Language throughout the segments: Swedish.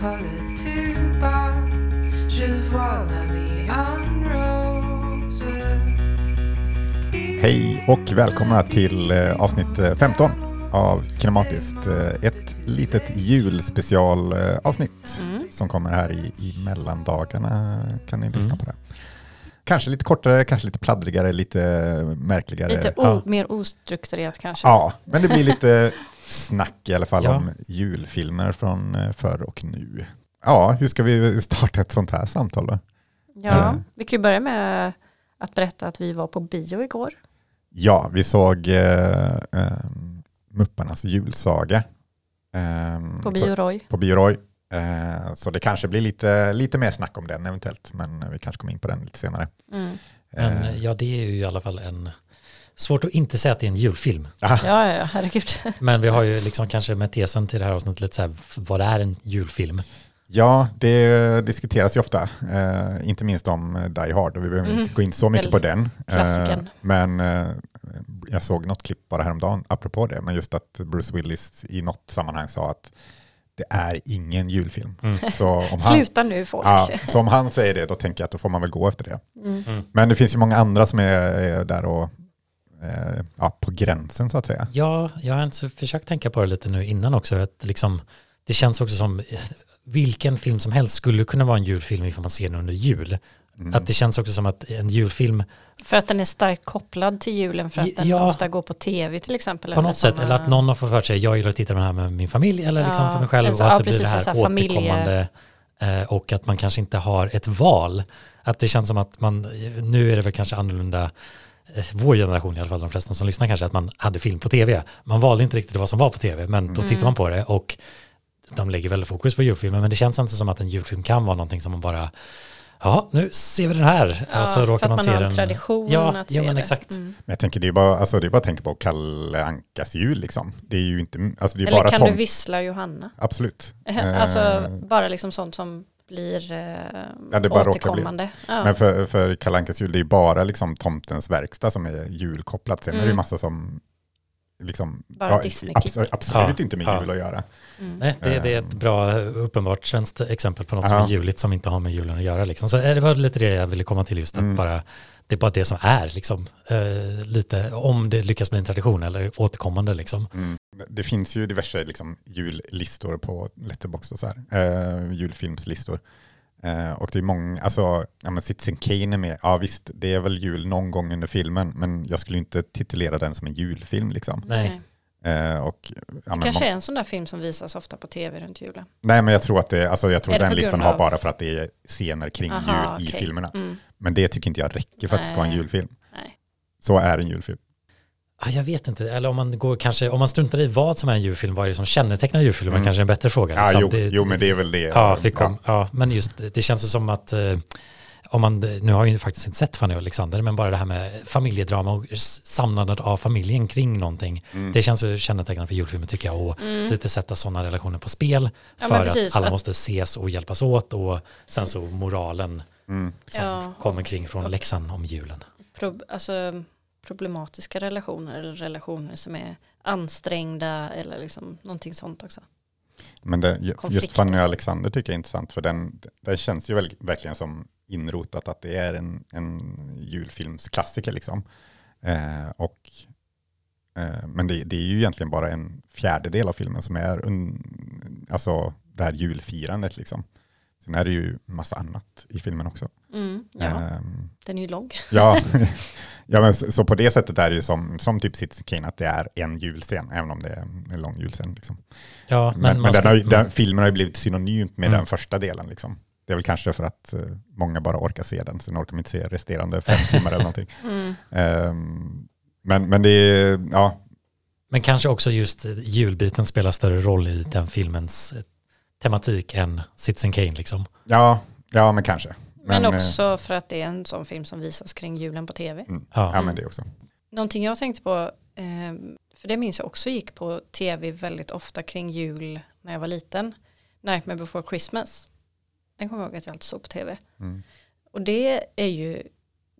pas le tuba. Je vois. Hej och välkomna till eh, avsnitt eh, 15 av Kinematiskt. Eh, Ett litet julspecialavsnitt som kommer här i, i mellandagarna. Kan ni lyssna Mm. på det? Kanske lite kortare, kanske lite pladdrigare, lite märkligare. Lite o- Ja. mer ostrukturerat kanske. Ja, men det blir lite snack i alla fall Ja. om julfilmer från eh, förr och nu. Ja, hur ska vi starta ett sånt här samtal då? Ja, Mm. vi kan ju börja med att berätta att vi var på bio igår. Ja, vi såg eh, eh, Mupparnas julsaga. Ehm, På så- Bio Roy. på Bioroy. Eh, så det kanske blir lite, lite mer snack om den eventuellt, men vi kanske kommer in på den lite senare. Mm. Men Eh, ja, det är ju i alla fall en... Svårt att inte säga att det är en julfilm. Ja, ja, ja, herregud. Men vi har ju liksom kanske med tesen till det här avsnittet lite så här, vad är en julfilm? ja, det diskuteras ju ofta, eh, inte minst om eh, Die Hard, och vi behöver Mhm. inte gå in så mycket på den. Eh, men eh, jag såg något klipp bara häromdagen, apropå det, men just att Bruce Willis i något sammanhang sa att det är ingen julfilm. Mm. Så om han, Sluta nu folk. Ja, så om han säger det, då tänker jag att då får man väl gå efter det. Mm. Mm. Men det finns ju många andra som är, är där och eh, ja, på gränsen så att säga. Ja, jag har inte försökt tänka på det lite nu innan också. Att liksom, det känns också som vilken film som helst skulle kunna vara en julfilm ifall man ser den under jul. Mm. Att det känns också som att en julfilm För att den är starkt kopplad till julen för att den Ja. ofta går på tv till exempel. på något sätt, som, eller att eh, någon har fått för sig, jag gillar att titta på den här med min familj eller liksom Ja, för mig själv alltså, och att ja, det blir det här så här återkommande eh, och att man kanske inte har ett val. Att det känns som att man, nu är det väl kanske annorlunda, vår generation i alla fall, de flesta som lyssnar kanske, att man hade film på tv. Man valde inte riktigt vad som var på tv, men då Mm. tittar man på det och de lägger väl fokus på julfilmer, men det känns inte som att en julfilm kan vara någonting som man bara, ja, nu ser vi den här. Ja, och så råkar för att man, man se har en den. tradition Ja, att ja se men det. exakt. Mm. Men jag tänker det är bara, alltså, det är bara att tänka på Kalle Ankas jul liksom. Det är ju inte, alltså det är Eller bara kan Tom. du vissla Johanna? Absolut. alltså Eh, bara liksom sånt som blir eh, Ja, det bara råkar bli. återkommande. Ja. Men för, för Kalle Ankas jul, det är bara liksom tomtens verkstad som är julkopplat. Sen är det ju Mm. massa som liksom, Bara Disney-klipp. abs- absolut Ja, inte med ja. jul att göra. Mm. Nej, det, det är ett bra uppenbart svenskt exempel på något som Ja. är juligt som inte har med julen att göra. Liksom. Så det var lite det jag ville komma till just, att Mm. bara, det är bara det som är, liksom, eh, lite, om det lyckas bli en tradition eller återkommande. Liksom. Mm. Det finns ju diverse liksom, jullistor på Letterboxd och så här. Eh, julfilmslistor. Eh, och det är många, alltså, ja men Citizen Kane är med. Ja visst, det är väl jul någon gång under filmen, men jag skulle inte titulera den som en julfilm liksom. Nej. Eh, och, ja, men Kanske är en sån där film som visas ofta på tv runt julen. Nej men jag tror att det, alltså jag tror det den listan grund har av- bara för att det är scener kring Aha, jul i okej. filmerna. Mm. Men det tycker inte jag räcker för att det ska vara en julfilm. Nej. Så är en julfilm. Ah, jag vet inte, eller om man går kanske, om man struntar i vad som är en julfilm, vad är det som kännetecknar julfilmer, Mm. kanske är en bättre fråga. Ja, liksom. jo, Det- jo, men det är väl det. Ja, fick kom, ja, men just det, det känns som att eh, om man, nu har jag ju faktiskt inte sett Fanny och Alexander, men bara det här med familjedrama och samlandet av familjen kring någonting, Mm. det känns ju kännetecknande för julfilmer tycker jag och Mm. lite sätta sådana relationer på spel Ja, för men att precis, alla att- måste ses och hjälpas åt och sen så moralen Mm. som Ja. kommer kring från läxan om julen. Pro, alltså, problematiska relationer eller relationer som är ansträngda eller liksom någonting sånt också. Men det, just Konflikter. Fanny och Alexander tycker jag är intressant för den, den känns ju väl, verkligen som inrotat att det är en, en julfilmsklassiker liksom. Eh, och, eh, men det, det är ju egentligen bara en fjärdedel av filmen som är un, alltså det här julfirandet liksom. Sen är det ju massa annat i filmen också. Mm, ja, Ehm, den är ju lång. Ja, ja men så, så på det sättet är det ju som, som typ Citizen att det är en julscen, även om det är en lång julscen. Liksom. Ja, Men, men, men, man den har, ju- den, filmen har ju blivit synonymt med Mm. den första delen. Liksom. Det är väl kanske för att eh, många bara orkar se den, sen orkar de inte se resterande fem timmar eller någonting. Mm. Ehm, men, men det är, ja, men kanske också just julbiten spelar större roll i den filmens tematik än Citizen Kane liksom. ja, ja men kanske. Men, eh, också för att det är en sån film som visas kring julen på tv. mm, Ja. ja, men det också. Någonting jag tänkte på, eh, för det minns jag också gick på tv väldigt ofta kring jul när jag var liten. Nightmare before Christmas. Den kommer jag ihåg att jag alltid såg på tv. Mm. Och det är ju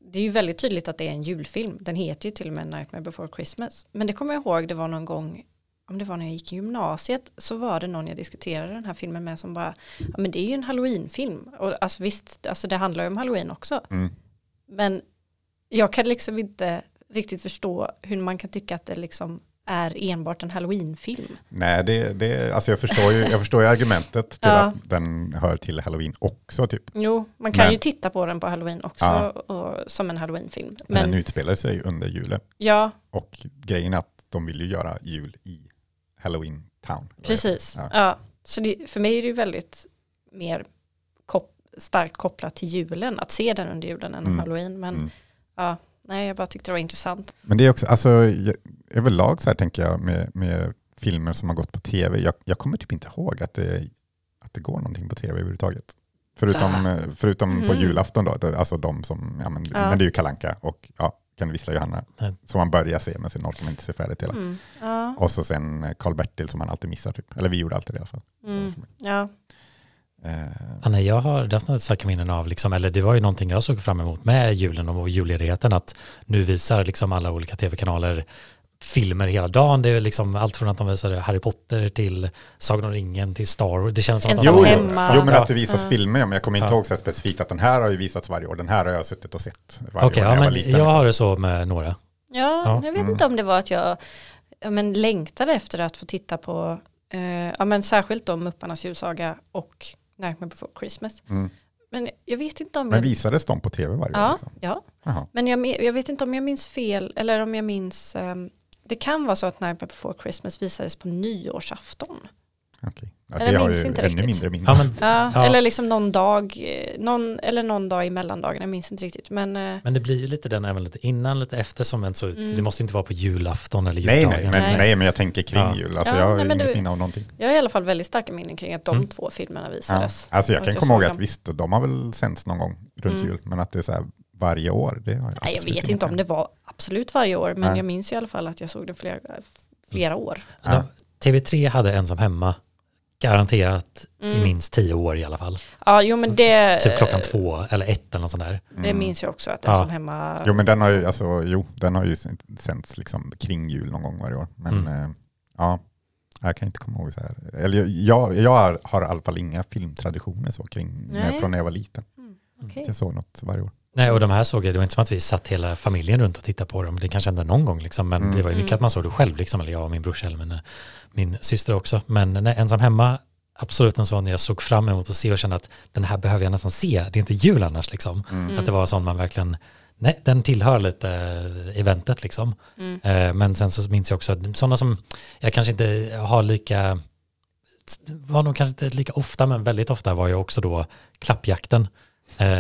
det är ju väldigt tydligt att det är en julfilm. Den heter ju till och med Nightmare before Christmas. Men det kommer jag ihåg, det var någon gång om det var när jag gick i gymnasiet, så var det någon jag diskuterade den här filmen med som bara, ja men det är ju en halloweenfilm. Och alltså visst, alltså det handlar ju om halloween också. Mm. Men jag kan liksom inte riktigt förstå hur man kan tycka att det liksom är enbart en halloweenfilm. Nej, det, det, alltså jag, förstår ju, jag förstår ju argumentet till Ja. att den hör till halloween också. Typ. Jo, man kan Men- ju titta på den på halloween också Ja. och, som en halloweenfilm. Men Men den utspelar sig under julen. ja, Och grejen är att de vill ju göra jul i Halloween Town. precis. Ja. Ja. Så det, för mig är det ju väldigt mer kop starkt kopplat till julen, att se den under julen än Mm. halloween. Men Mm. ja, nej, jag bara tyckte det var intressant. Men det är också, alltså, jag- överlag så här tänker jag med, med filmer som har gått på tv. Jag, jag kommer typ inte ihåg att det, att det går någonting på tv överhuvudtaget. Förutom, Ah. förutom på Mhm. julafton då, alltså de som, ja men, Ja. men det är ju Kalanka och ja, Kan vissla Johanna. Nej. Som man börjar se men sen orkar man inte se färdigt hela. Mm. Ja. Och så sen eh, Karl-Bertil som man alltid missar typ. Eller vi gjorde alltid det i alla fall. Mm. ja. Eh, Ja, nej, jag har definitivt starka minnen av, liksom, eller det var ju någonting jag såg fram emot med julen och julledigheten, att nu visar liksom alla olika tv-kanaler filmer hela dagen. Det är liksom allt från att de visar Harry Potter till Sagan om ringen till Star Wars. Det känns som att jo, har- jo, hemma. jo, men att det visas Ja. filmer, men jag kommer inte Ja. ihåg så specifikt att den här har ju visats varje år. Den här har jag suttit och sett varje Okej, år när ja, jag var men liten. jag liksom. har det så med några. Ja, Ja. jag vet Mm. inte om det var att jag ja, men längtade efter att få titta på, eh, ja men särskilt då Mupparnas julsaga och Nightmare before Christmas. Mm. Men jag vet inte om Men jag... visades de på tv varje år? Ja, Liksom? ja. Jaha. men jag, jag vet inte om jag minns fel eller om jag minns, ehm, det kan vara så att Nightmare before Christmas visades på nyårsafton. Okej. Ja, Eller det jag minns inte ännu riktigt. mindre minne. Ja, men, Ja, Ja. Eller liksom någon dag, eh, någon, eller någon dag i mellandagen, jag minns inte riktigt. Men eh, men det blir ju lite den även lite innan, lite efter som en så, Mm. det måste inte vara på julafton eller Nej, juldagen. nej, men, Nej. nej, men jag tänker kring Ja. jul. Alltså, Ja, jag har nej, inget du- minne av någonting. jag har i alla fall väldigt starka minnen kring att de Mm. två filmerna Ja. visades. Alltså jag kan jag komma ihåg att dem. visst, de har väl sänts någon gång runt Mm. jul, men att det är så här varje år, det har jag Nej, jag vet inte om det var absolut varje år, men Nej. jag minns i alla fall att jag såg det flera, flera år. Ja. de- TV3 hade ensam hemma garanterat i Mm. minst tio år i alla fall. Ja, jo men det, Typ klockan två eller ett eller något sånt där. det Mm. minns jag också att Ja. ensam hemma. Jo, men den har ju, alltså, jo, den har ju sänts liksom kring jul någon gång varje år. Men Mm. eh, ja, jag kan inte komma ihåg så här. Eller jag, jag har, i alla fall inga filmtraditioner så kring, Nej. från när jag var liten. Okej. Jag såg något varje år. Nej, och de här såg jag, det var inte som att vi satt hela familjen runt och tittade på dem. Det kanske hände någon gång, liksom, men Mm. det var ju mycket Mm. att man såg det själv, liksom, eller jag och min brorsa eller min, min syster också. Men nej, ensam hemma, absolut en sån jag såg fram emot att se och kände att den här behöver jag nästan se. Det är inte jul annars, liksom. Mm. Att det var sån man verkligen, nej, den tillhör lite eventet liksom. Mm. Eh, Men sen så minns jag också att sådana som jag kanske inte har lika, var nog kanske inte lika ofta, men väldigt ofta var jag också då klappjakten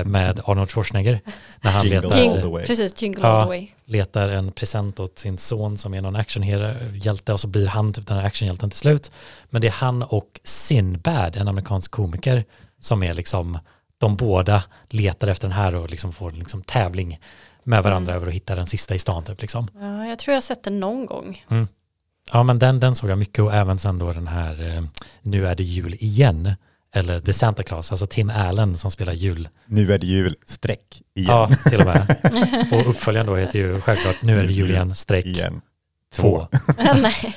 med Arnold Schwarzenegger. När han Jingle letar, all the way. Precis, Jingle Ja. All the Way. letar en present åt sin son som är någon actionhjälte och så blir han typ den här actionhjälten till slut. Men det är han och Sinbad, en amerikansk komiker, som är liksom, de båda letar efter den här och liksom får en liksom tävling med varandra Mm. över att hitta den sista i stan typ liksom. Ja, jag tror jag har sett den någon gång. Ja men den, den såg jag mycket och även sen då den här eh, Nu är det jul igen eller The Santa Claus, alltså Tim Allen som spelar jul. Nu är det jul, streck, igen. Ja, till och med. och uppföljaren då heter ju självklart Nu är det jul igen, streck, igen. två. Nej.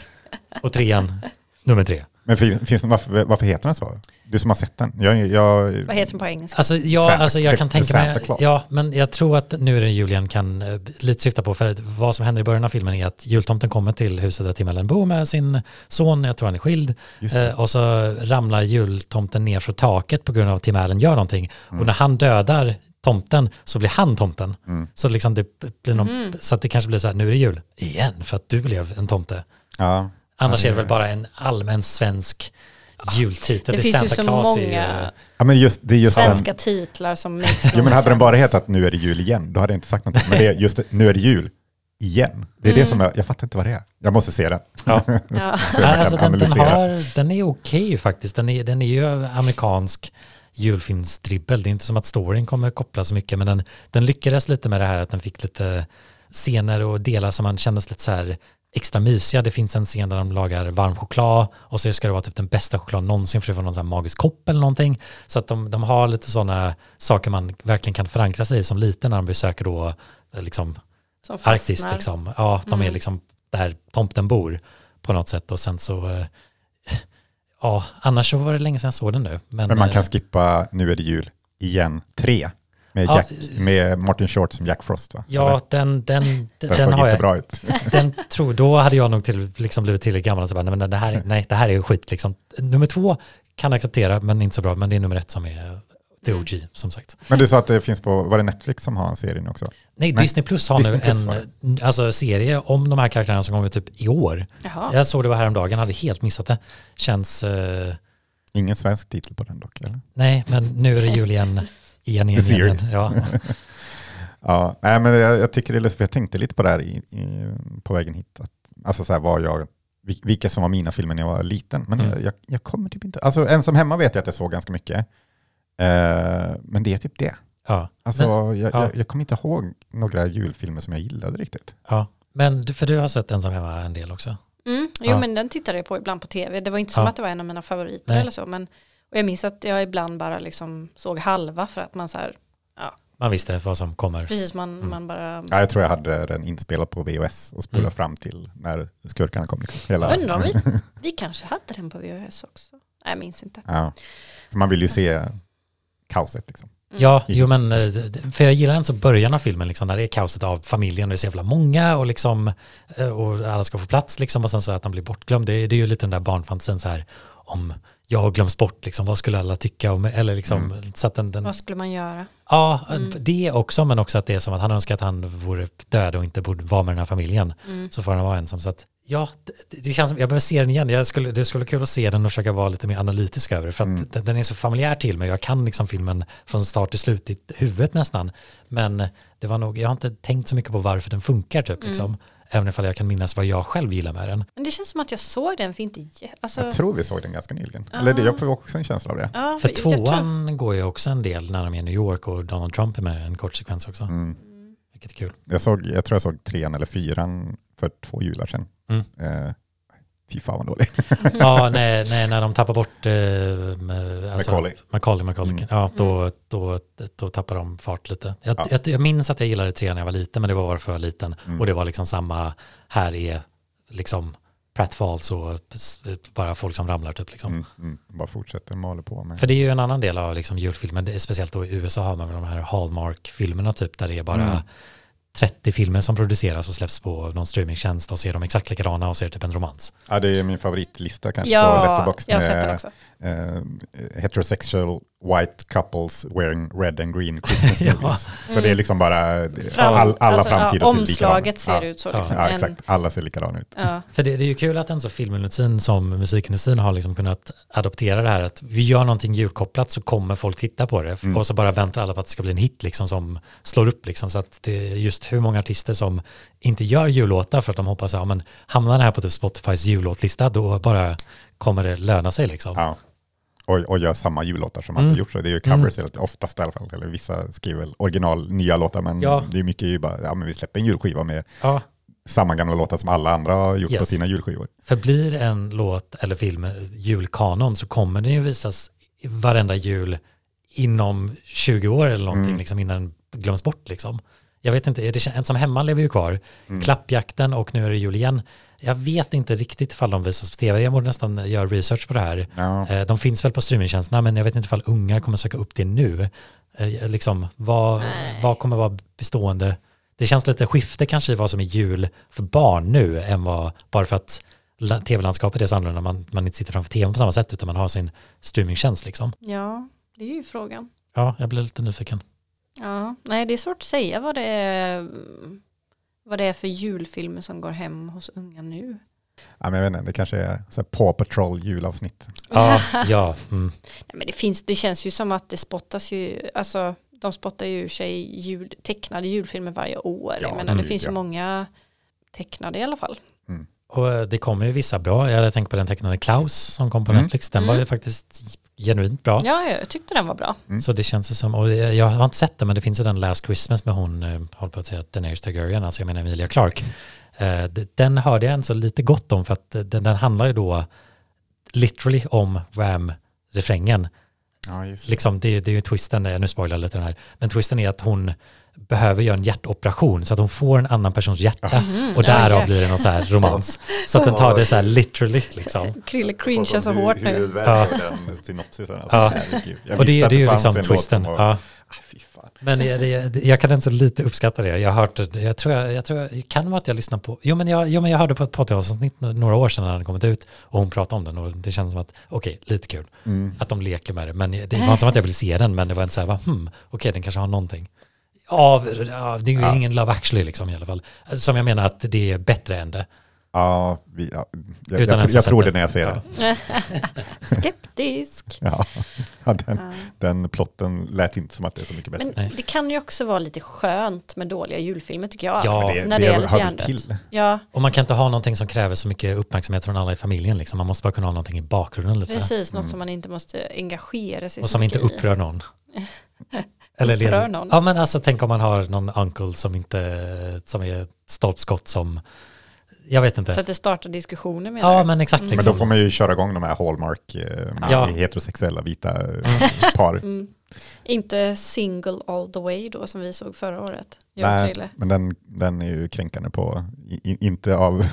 Och trean, nummer tre. Men finns, finns, varför, varför heter den så? Du som har sett den. Jag, jag, Vad heter den på engelska? Alltså, ja, Santa- alltså jag kan The tänka mig, Claus. ja, men jag tror att nu är det julen kan eh, lite syfta på, för att vad som händer i början av filmen är att jultomten kommer till huset där Tim Allen bor med sin son, jag tror han är skild, eh, och så ramlar jultomten ner från taket på grund av att Tim Allen gör någonting. Och när han dödar tomten så blir han tomten. Mm. Så, liksom det blir någon, Mhm. så att det kanske blir så här, nu är det jul igen, för att du blev en tomte. Ja. Annars Ja, är det det- väl bara en allmän svensk jultitel. Det The finns ju så Claus är ju- många ja, men just, det är just den. svenska titlar som makes Ja, men hade den bara hetat Nu är det jul igen, då hade jag inte sagt någonting. Men det är just det, Nu är det jul igen. Det är det som jag, jag fattar inte vad det är. Jag måste se den. Ja. Ja. Alltså den, den, har, den är okej faktiskt. Den är, den är ju amerikansk julfilmsdribbel. Det är inte som att storyn kommer koppla så mycket, men den, den lyckades lite med det här att den fick lite scener och delar som man kändes lite så här extra mysiga. Det finns en scen där de lagar varm choklad och så ska det vara typ den bästa choklad någonsin för det var någon sån här magisk kopp eller någonting. Så att de, de har lite sådana saker man verkligen kan förankra sig i som liten när de besöker då eh, liksom. Arktis liksom. Ja, de är Mm. liksom där tomten bor på något sätt och sen så, eh, ja, annars så var det länge sedan jag såg den nu. Men, Men man kan eh, skippa Nu är det jul igen 3 med, Ja. Jack, med Martin Short som Jack Frost va? Ja, den, den, den, Den, den såg har inte jag. bra ut. Den tror, då hade jag nog till, liksom blivit tillräckligt gammal och så bara, nej, men det här, är- nej, det här är ju skit liksom. Nummer två kan jag acceptera, men inte så bra. Men det är nummer ett som är the Mm. OG, som sagt. Men du sa att det finns på, var det Netflix som har en serie nu också? Nej, Nej, Disney Plus har Disney nu Plus en alltså, serie om de här karaktärerna som kommer typ i år. Jaha. Jag såg det var häromdagen, hade helt missat det. Känns, eh, Ingen svensk titel på den dock eller? nej, men nu är det jul igen. Igen, igen, igen. Ja. Ja, nej, men jag, jag tycker det är lustigt, jag tänkte lite på det här i, i, på vägen hit. Att, alltså så här, vad jag, vil- vilka som var mina filmer när jag var liten. Men Mm. jag, jag, jag kommer typ inte... Alltså Ensam hemma vet jag att jag såg ganska mycket. Eh, men det är typ det. Ja. Alltså, Men- jag, ja. jag, jag kommer inte ihåg några julfilmer som jag gillade riktigt. ja. Men du- för du har sett Ensam hemma en del också. Mm, jo Ja. men den tittade jag på ibland på tv. Det var inte som Ja. att det var en av mina favoriter Nej. eller så. Men, och jag minns att jag ibland bara liksom såg halva för att man så här, Man visste vad som kommer. precis man, Mm. man bara, Ja, jag tror jag hade den inspelad på VHS och spolade Mm. fram till när skurkarna kom. Liksom. Hela, undrar om vi, vi kanske hade den på VHS också. Nej jag minns inte. ja. För man vill ju se kaoset. Liksom. Mm. Ja, jo men, eh, för jag gillar så början av filmen, liksom, när det är kaoset av familjen och det är så jävla många och liksom, eh, och alla ska få plats liksom, och sen så att han blir bortglömd. Det, är- det är ju lite den där barnfantasin så här, om jag glöms bort, liksom, vad skulle alla tycka om, eller liksom, så att den, den Vad skulle man göra? ja, Mm. det också, men också att det är som att han önskar att han vore död och inte borde vara med den här familjen, Mm. så får han vara ensam. Så att, ja, det, det känns som, jag behöver se den igen, jag skulle, det skulle vara kul att se den och försöka vara lite mer analytisk över det, för att Mm. den, den är så familjär till mig, jag kan liksom filmen från start till slut i huvudet nästan, men det var nog, jag har inte tänkt så mycket på varför den funkar typ, Mm. liksom. Även ifall jag kan minnas vad jag själv gillar med den. Men det känns som att jag såg den för inte, alltså, Jag tror vi såg den ganska nyligen. Ja. Eller det, jag får också en känsla av det. ja, För tror- tvåan går ju också en del när de är i New York och Donald Trump är med en kort sekvens också. Mm. vilket är kul. Jag, såg, jag tror jag såg trean eller fyran för två jular sedan. Mm. Eh, fy fan vad dålig. Ja, nej, nej, när de tappar bort eh, med, alltså, Macaulay. Macaulay, Macaulay. Mm. Ja, då, då, då tappar de fart lite. Jag, Ja. jag, jag minns att jag gillade tre när jag var liten, men det var bara för liten. Mm. Och det var liksom samma, här är liksom pratfalls och bara folk som ramlar typ liksom. Mm, mm. Bara fortsätter mala på med. För det är ju en annan del av liksom julfilmen, det är speciellt då i USA har man de här Hallmark-filmerna typ, där det är bara Mm. 30 filmer som produceras och släpps på någon streamingtjänst och ser de exakt likadana och ser typ en romans. Ja, det är min favoritlista kanske på Ja, Letterboxd jag har sett den med också. eh, heterosexual white couples wearing red and green Christmas Ja. movies. Så det är liksom bara, Fram- all, alla alltså, framsidor ja, ser likadana Omslaget ser ja. ut så Ja. liksom. Ja, exakt. Alla ser likadana ut. ja. För det, det är ju kul att en så filmindustrin som musikindustrin har liksom kunnat adoptera det här att vi gör någonting julkopplat så kommer folk titta på det Mm. och så bara väntar alla på att det ska bli en hit liksom som slår upp liksom så att det är just hur många artister som inte gör jullåtar för att de hoppas ja men hamnar det här på typ Spotifys jullåtlista då bara kommer det löna sig liksom. Och, och gör samma jullåtar som Mm. alltid gjort så. Det är ju covers mm. oftast i alla fall. Eller vissa skriver väl original nya låtar men Ja. det är mycket ju bara, ja men vi släpper en julskiva med Ja, samma gamla låtar som alla andra har gjort på Yes. sina julskivor. för blir en låt eller film julkanon så kommer den ju visas varenda jul inom 20 år eller någonting Mm. liksom innan den glöms bort liksom. Jag vet inte, det Ensam hemma lever ju kvar. Mm. Klappjakten och nu är det jul igen. Jag vet inte riktigt ifall de visas på tv. Jag borde nästan göra research på det här. Ja. Eh, De finns väl på streamingtjänsterna men jag vet inte ifall ungar kommer söka upp det nu. Eh, Liksom, vad, vad kommer vara bestående? Det känns lite skifte kanske i vad som är jul för barn nu än vad, bara för att la- tv-landskapet är så annorlunda, man, man inte sitter framför tvn på samma sätt utan man har sin streamingtjänst liksom. ja, det är ju frågan. Ja, jag blir lite nyfiken. Ja, nej det är svårt att säga vad det är, vad det är för julfilmer som går hem hos unga nu. Ja, men jag vet inte, det kanske är så här Paw Patrol julavsnitt. Ja, ja. Mm. Nej, men det, finns, det känns ju som att det spottas ju, alltså de spottar ju sig jul, tecknade julfilmer varje år. Ja, Jag menar, det finns ju ja. många tecknade i alla fall. Och eh, det kommer ju vissa bra. Jag tänker på den tecknade Klaus som kom på Mm. Netflix. Den var Mm. ju faktiskt genuint bra. Ja, jag tyckte den var bra. Mm. Så det känns som, och jag har inte sett den men det finns ju den Last Christmas med hon, eh, håller på att säga Daenerys Targaryen, alltså jag menar Emilia Clarke. Eh, Den hörde jag en så lite gott om för att eh, den, den handlar ju då literally om Ram-refrängen. Ja, just det. liksom, det, det är ju twisten, nu spoilar jag lite den här, men twisten är att hon behöver göra en hjärtoperation så att hon får en annan persons hjärta Mhm. och därav blir det någon så här romans. Så att den tar det så här literally liksom. Krille cringear så hu- hårt nu. Ja. den synopsisen. Alltså, Ja. Jag Och det, det är ju liksom twisten. Ja. Ah. Men det, det, jag kan inte så lite uppskatta det. Jag har hört det, jag tror jag, jag tror jag, kan vara att jag lyssnar på, jo men jag, jo, men jag hörde på ett podcastsnitt några år sedan när den kommit ut och hon pratade om den och det kändes som att, okej, lite kul Mm. att de leker med det. Men det var inte som att jag ville se den, men det var inte så här, bara, hmm, okej, den kanske har någonting. Av, ja, det är ju Ja. ingen Love actually liksom i alla fall. Som jag menar att det är bättre än det. Ja, vi, ja, jag, Utan jag, jag, tror det när jag ser Ja. det. Skeptisk. Ja. Ja, den, Ja. den plotten lät inte som att det är så mycket bättre. Men Nej. det kan ju också vara lite skönt med dåliga julfilmer tycker jag. Ja, det, när det, det är lite hjärndött. till. Ja, Och man kan inte ha någonting som kräver så mycket uppmärksamhet från alla i familjen. Liksom. Man måste bara kunna ha någonting i bakgrunden lite. precis. Något Mm. som man inte måste engagera sig Och så som inte i. upprör någon. Upprör leder- någon? Ja men alltså tänk om man har någon uncle som inte, som är stolpskott som, jag vet inte. Så att det startar diskussioner menar ja du? men exakt. Mm. Men Liksom. då får man ju köra igång de här Hallmark eh, med Ja. heterosexuella vita eh, par. Mm. Inte single all the way då som vi såg förra året. Nej, men den, den är ju kränkande på, i- inte av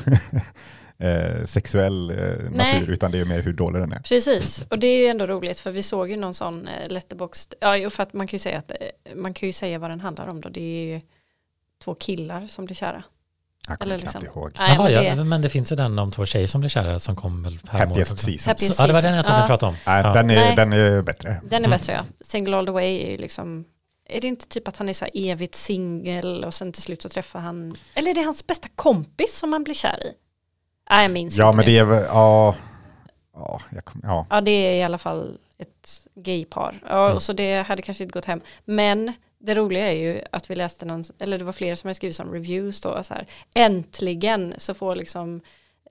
eh, sexuell eh, Nej. natur, utan det är mer hur dålig den är. Precis, och det är ju ändå roligt för vi såg ju någon sån eh, letterbox, ja för att man kan ju säga att eh, man kan ju säga vad den handlar om då, det är ju två killar som blir kära. Jag kommer Eller knappt liksom- ihåg. Nej, Jaha, men ja, det, men det finns ju den om två tjejer som blir kära som kom väl här Happiest season. Happy Så, ja, det var den jag trodde Ja. ni pratade om. Nej, Ja. den, är, Nej. den är bättre. den är Mm. bättre ja. Single all the way är ju liksom, är det inte typ att han är så evigt singel och sen till slut så träffar han, eller är det hans bästa kompis som han blir kär i? Nej, jag minns Ja, inte men det är väl, ja, ja, jag kom, ja. Ja, det är i alla fall ett gaypar. Ja, Mm. och så det hade kanske inte gått hem. Men det roliga är ju att vi läste någon, eller det var flera som hade skrivit som reviews då, så här, äntligen så får liksom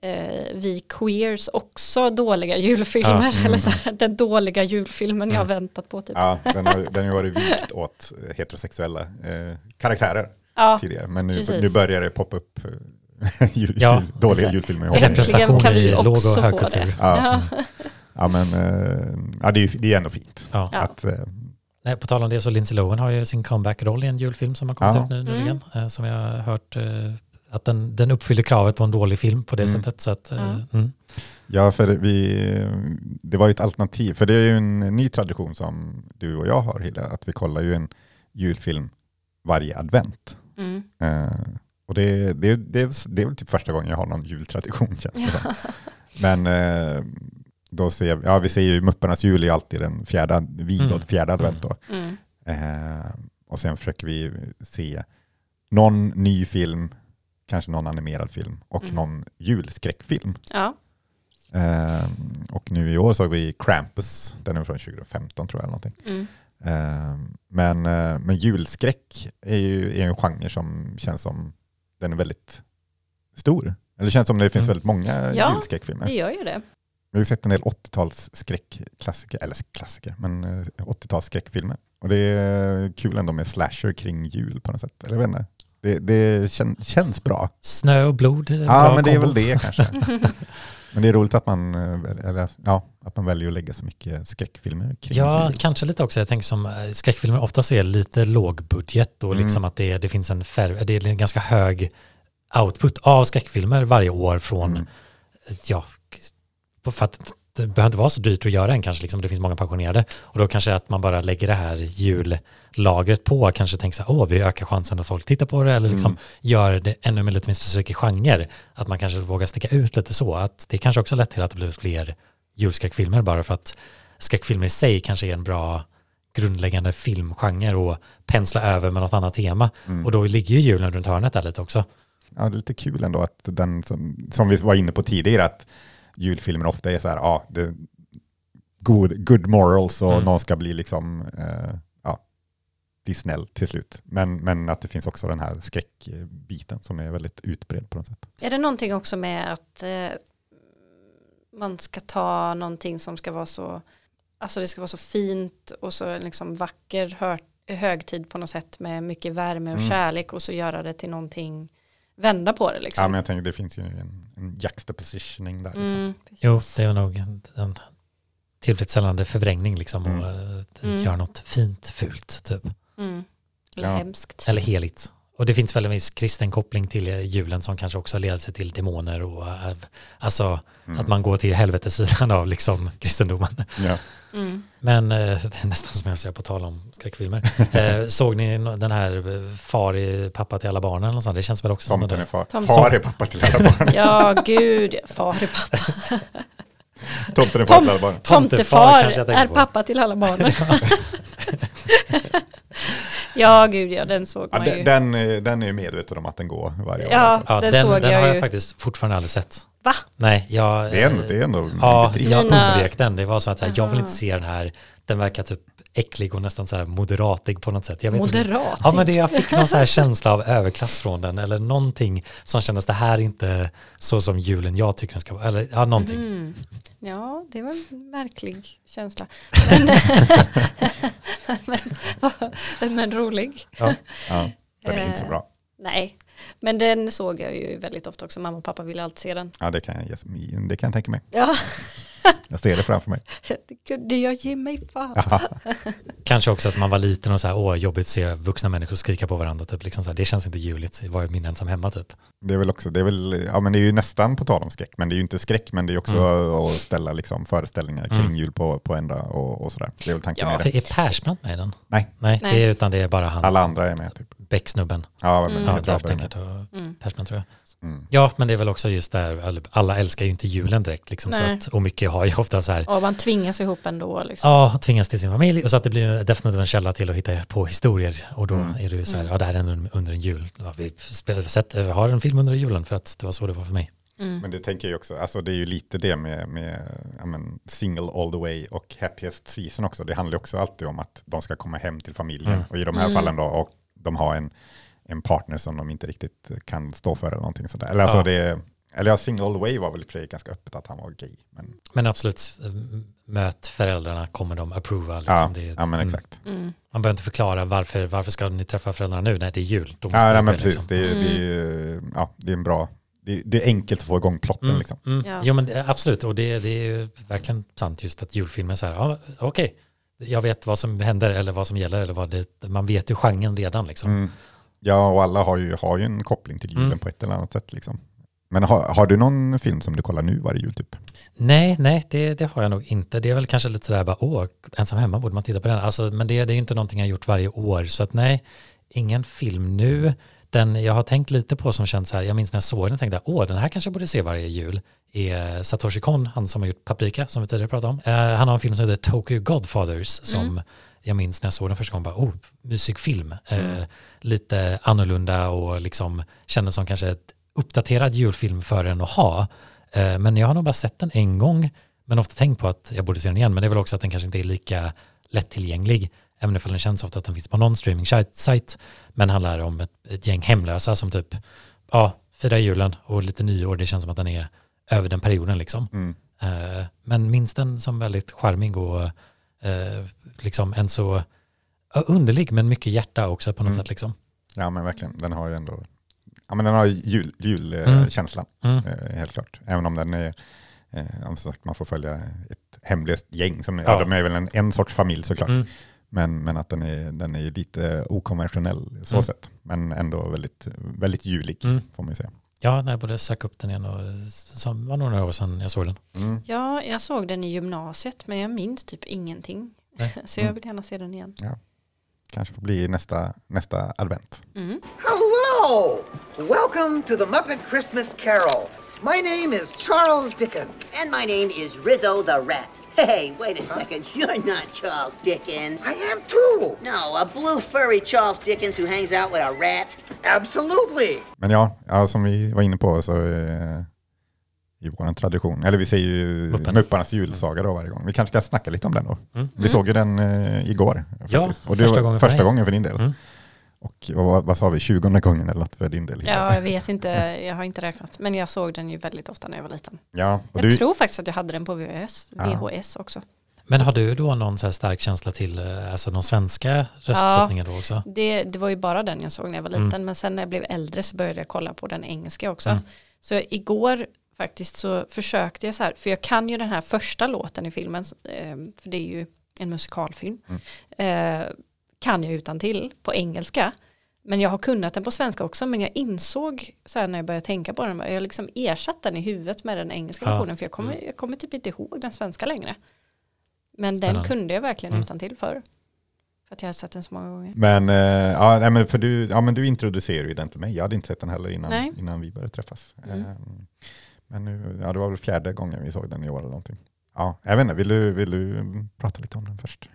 eh, vi queers också dåliga julfilmer. Ja, mm. Eller så här, den dåliga julfilmen jag har väntat på typ. Ja, ja den, har, den har ju varit vikt åt eh, heterosexuella eh, karaktärer tidigare. Men nu, nu börjar det poppa upp eh, jul, Ja. jul, dåliga julfilmer. Representation kan vi i låg och högkultur. det. Ja. Ja, men eh, ja, det, är, det är ändå fint. Ja. Att, eh, Nej, på tal om det så Lindsay Lohan har ju sin comeback-roll i en julfilm som har kommit Ja. ut nu Mm. nyligen. eh, Som jag har hört att den, den uppfyller kravet på en dålig film på det Mm. sättet. Så att, Ja. mm. Ja, för vi, det var ju ett alternativ. För det är ju en ny tradition som du och jag har, Hilda, att vi kollar ju en julfilm varje advent. Mm. Eh, och det, det, det, är- det är väl typ första gången jag har någon jultradition som. Men eh, då ser vi, ja, vi ser ju Mupparnas jul är alltid den fjärde, vid Mm. fjärde advent då. Mm. Eh, och sen försöker vi se någon ny film, kanske någon animerad film och Mm. någon julskräckfilm. Ja, Eh, och nu i år såg vi Krampus, den är från 2015 tror jag. Eller någonting. mm. Eh, men, eh, men julskräck är ju är en genre som känns som den är väldigt stor. Eller det känns som det finns Mm. väldigt många Ja, julskräckfilmer. det gör ju det. Vi har ju sett en del 80-tals skräckklassiker, eller klassiker, men eh, 80-tals skräckfilmer. Och det är kul ändå med slasher kring jul på något sätt. Eller jag vet inte. Det, det kän, känns bra. Snö och blod. Ja, men det är kombo. väl det kanske. men det är roligt att man, eh, eller, ja, att man väljer att lägga så mycket skräckfilmer kring Ja, jul. kanske lite också. Jag tänker som eh, skräckfilmer oftast är lite lågbudget och Mm. liksom att det, det finns en färg, det är en ganska hög output av skräckfilmer varje år från, Mm. ja, för att det behöver inte vara så dyrt att göra en kanske, liksom, det finns många pensionerade. Och då kanske att man bara lägger det här jullagret på, kanske tänker så här, åh, vi ökar chansen att folk tittar på det, eller liksom Mm. gör det ännu med lite mer specifik genre. Att man kanske vågar sticka ut lite så, att det kanske också lett till att det blivit fler julskräckfilmer bara för att skräckfilmer i sig kanske är en bra grundläggande filmgenre och pensla över med något annat tema. Mm. Och då ligger ju julen runt hörnet där lite också. Ja, det är lite kul ändå att den som, som vi var inne på tidigare, att julfilmer ofta är så här, ja, det, good, good morals och Mm. någon ska bli liksom, eh, ja, bli snäll till slut. Men, men att det finns också den här skräckbiten som är väldigt utbredd på något sätt. Är det någonting också med att eh, man ska ta någonting som ska vara så, alltså det ska vara så fint och så liksom vacker hör, högtid på något sätt med mycket värme och Mm. kärlek och så göra det till någonting, vända på det liksom. Ja, men jag tänker det finns ju en, en juxtapositioning där. Liksom. Mm, Jo, det är nog en, en tillfredsställande förvrängning liksom och Mm. eh, Mm. gör något fint fult typ. Mm. Eller Ja. hemskt. Eller heligt. Och det finns väl en viss kristen koppling till julen som kanske också leder sig till demoner och eh, alltså Mm. att man går till helvetesidan av liksom kristendomen. Ja. Mm. Men eh, det är nästan som jag säger på tal om skräckfilmer. Eh, såg ni den här far i pappa till alla barnen? Något sånt? Det känns väl också som Tomten är det. far. Tomten. Far är pappa till alla barn. Ja, gud, far är pappa. Tomten är far Tom- till alla barn. Tomtefar Tomtefar är pappa till alla barnen. ja, gud ja, den såg Ja, man den, ju. den, är- den är ju medveten om att den går varje år. Ja. Ja, Den den, såg den jag har jag ju. faktiskt fortfarande aldrig sett. Va? Nej, jag... Det är ändå, det är ändå Ja, jag undvek den. Det var så att här, jag vill inte se den här. Den verkar typ äcklig och nästan så här moderatig på något sätt. Jag vet inte. Moderat. Ja men det, jag fick någon så här känsla av överklass från den eller någonting som kändes det här är inte så som julen jag tycker den ska vara. Eller ja, någonting. Mm. Ja, det var en märklig känsla. Men, men, men rolig. Ja, den är inte så Eh. bra. Nej, men den såg jag ju väldigt ofta också. Mamma och pappa ville alltid se den. Ja, det kan, jag, det kan jag tänka mig. Ja, Jag ser det framför mig. kunde jag ge mig fan. Ja, Kanske också att man var liten och så här, åh jobbigt att se vuxna människor skrika på varandra. Typ, liksom så här, det känns inte juligt, det var ju min ensam hemma typ. det är väl också, det är väl, ja men det är ju nästan på tal om skräck, men det är ju inte skräck, men det är också att ställa liksom föreställningar kring Mm. jul på, på ända och, och sådär. Det är väl tanken Ja, med det. Är Persbrandt med i den? Nej. Nej, Nej. Det är, utan det är bara han, Alla andra är med typ. Beck-snubben. Ja, men Mm. Ja, på det. Tankard och Mm. Persbrandt tror jag. Mm. Ja, men det är väl också just där, alla- älskar ju inte julen direkt liksom, så att, och mycket har ju ofta så här, Och man tvingas ihop ändå. Liksom. Ja, tvingas till sin familj och så att det blir definitivt en källa till att hitta på historier och då Mm. är det ju så här, Mm. ja det här är en, under en jul. Ja, vi spelar, sett, har en film under julen för att det var så det var för mig. Mm. Men det tänker jag också, alltså det är ju lite det med, med ja, men, single all the way och happiest season också. Det handlar ju också alltid om att de ska komma hem till familjen Mm. och i de här Mm. fallen då, och de har en, en partner som de inte riktigt kan stå för eller någonting sådär. Eller, alltså Ja. det, eller ja, single all way var väl för ganska öppet att han var gay. Men, Men absolut, eh, möt föräldrarna, kommer de approva? Liksom. ja, det, ja, men mm. exakt. Mm. Man behöver inte förklara varför, varför ska ni träffa föräldrarna nu? Nej, det är jul. Då måste Ja, det nej, men ske, precis. liksom. Det, är- Mm. det, är ja, det är en bra, det, är enkelt att få igång plotten Mm, liksom. mm. Ja. Jo men det, absolut, och det, det är ju verkligen sant just att julfilmer är så här, ja okej, jag vet vad som händer eller vad som gäller eller vad det, man vet ju genren redan liksom. Mm. Ja, och alla har ju, har ju en koppling till julen Mm. på ett eller annat sätt. Liksom. Men har, har du någon film som du kollar nu varje jul typ? Nej, nej, det, det har jag nog inte. Det är väl kanske lite sådär bara, åh, ensam hemma borde man titta på den. Alltså, men det, det är ju inte någonting jag har gjort varje år, så att nej, ingen film nu. Den jag har tänkt lite på som känns så här, jag minns när jag såg den och tänkte, åh, den här kanske jag borde se varje jul, är Satoshi Kon, han som har gjort Paprika, som vi tidigare pratade om. Eh, han har en film som heter Tokyo Godfathers, som Mm. jag minns när jag såg den första gången, bara, oh, musikfilm. Eh, Mm. lite annorlunda och liksom kändes som kanske ett uppdaterad julfilm för en att ha. Eh, Men jag har nog bara sett den en gång, men ofta tänkt på att jag borde se den igen. Men det är väl också att den kanske inte är lika lättillgänglig, även ifall den känns ofta att den finns på någon streaming-sajt. Men handlar om ett, ett gäng hemlösa som typ, ja, firar julen och lite nyår. Det känns som att den är över den perioden liksom. Mm. Eh, Men minns den som väldigt charmig och eh, liksom en så underlig men mycket hjärta också på något Mm. sätt liksom. Ja men verkligen, den har ju ändå, ja men den har ju jul, Mm. julkänslan, Mm. eh, helt klart. Även om den är, eh, som sagt man får följa ett hemlöst gäng, som, ja. Ja. de är väl en, en sorts familj såklart. Mm. Men, men att den är, den är lite okonventionell så Mm. sätt. Men ändå väldigt, väldigt julig Mm. får man ju säga. Ja, nej, jag borde söka upp den igen och som var några år sedan jag såg den. Mm. Ja, jag såg den i gymnasiet men jag minns typ ingenting. Nej. Så jag vill gärna se den igen. Kanske får bli nästa, nästa advent. Mm. Hello! Welcome to the Muppet Christmas Carol. My name is Charles Dickens. And my name is Rizzo the Rat. Hey, wait a second. You're not Charles Dickens. I am too. No, a blue furry Charles Dickens who hangs out with a rat. Absolutely. Men ja, ja som vi var inne på så eh, i vår tradition, eller vi säger ju Muppen. Mupparnas julsaga då varje gång. Vi kanske ska snacka lite om den då. Mm. Vi såg ju den eh, igår. Ja, faktiskt. och det första var gången för första gången för din del. Mm. Och vad, vad, sa vi, tjugonde gången eller något för din del? Ja, jag vet inte, jag har inte räknat. Men jag såg den ju väldigt ofta när jag var liten. ja och Jag du, tror faktiskt att jag hade den på VHS, Ja. VHS också. Men har du då någon så här stark känsla till eh, alltså de svenska röstsättningen då också? Det, det var ju bara den jag såg när jag var Mm. liten. Men sen när jag blev äldre så började jag kolla på den engelska också. Mm. Så igår faktiskt så försökte jag så här, för jag kan ju den här första låten i filmen, eh, för det är ju en musikalfilm, eh, kan jag utan till på engelska. Men jag har kunnat den på svenska också, men jag insåg så här när jag började tänka på den, jag liksom ersatt den i huvudet med den engelska Ja. versionen, för jag kommer, jag kommer typ inte ihåg den svenska längre. Men Spännande. den kunde jag verkligen Mm. utan till för. För att jag har sett den så många gånger. Men, eh, ja, nej, men, för du, ja, men du introducerade ju den till mig. Jag hade inte sett den heller innan, Nej. innan vi började träffas. Mm. Eh, men nu, ja, det var väl fjärde gången vi såg den i år eller någonting. Ja, jag vet inte, vill du, vill du prata lite om den först?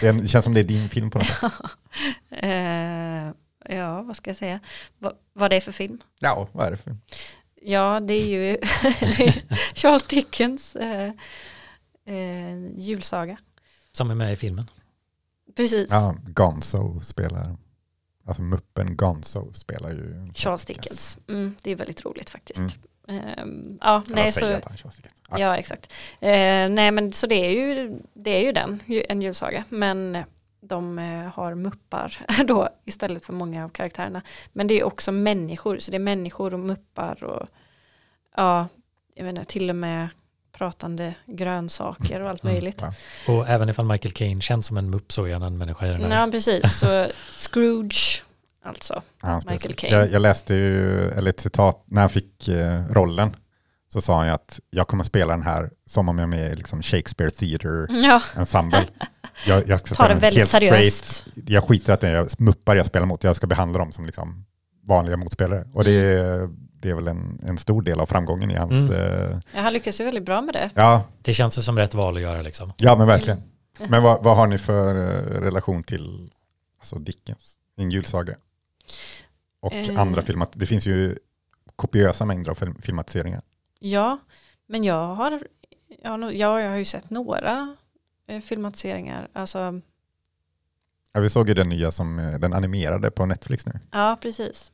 Det känns som det är din film på något sätt. Eh, ja, vad ska jag säga? Va, vad det är för film? Ja, vad är det för? Ja, det är ju det är Charles Dickens eh, eh, julsaga. Som är med i filmen. Precis, Ja, Gonzo spelar, alltså muppen Gonzo spelar ju Charles Dickens. Mm, det är väldigt roligt faktiskt. Mm. Ehm, ja, Nej, så, han. Ja. ja, exakt. Eh, nej, men så det är ju, det är ju den, ju- en julsaga. Men de eh, har muppar då istället för många av karaktärerna. Men det är också människor, så det är människor och muppar och ja, jag inte, till och med pratande grönsaker och allt Mm, möjligt. Ja. Och även ifall Michael Caine känns som en mupp så är han en människa i den där. Ja, precis. Så Scrooge, alltså. Ja, Michael. Caine. Jag, jag läste ju, eller ett citat, när han fick eh, rollen så sa han ju att jag kommer spela den här som om jag är med i liksom Shakespeare Theatre Ja, Ensemble. Jag, jag ska Ta spela det den väldigt helt seriöst. straight. Jag skiter att det är muppar jag spelar mot, jag ska behandla dem som liksom vanliga motspelare. Och det, är, det är väl en, en stor del av framgången i hans... Eh, ja, han lyckas ju väldigt bra med det. ja, Det känns ju som rätt val att göra liksom. ja, men verkligen. Men vad, vad har ni för eh, relation till alltså Dickens, en julsaga? Och Eh. andra filmat... Det finns ju kopiösa mängder av film- filmatiseringar. Ja, men jag har, jag har, jag har ju sett några eh, filmatiseringar. Alltså, Ja, vi såg ju den nya som eh, den animerade på Netflix nu. ja, precis.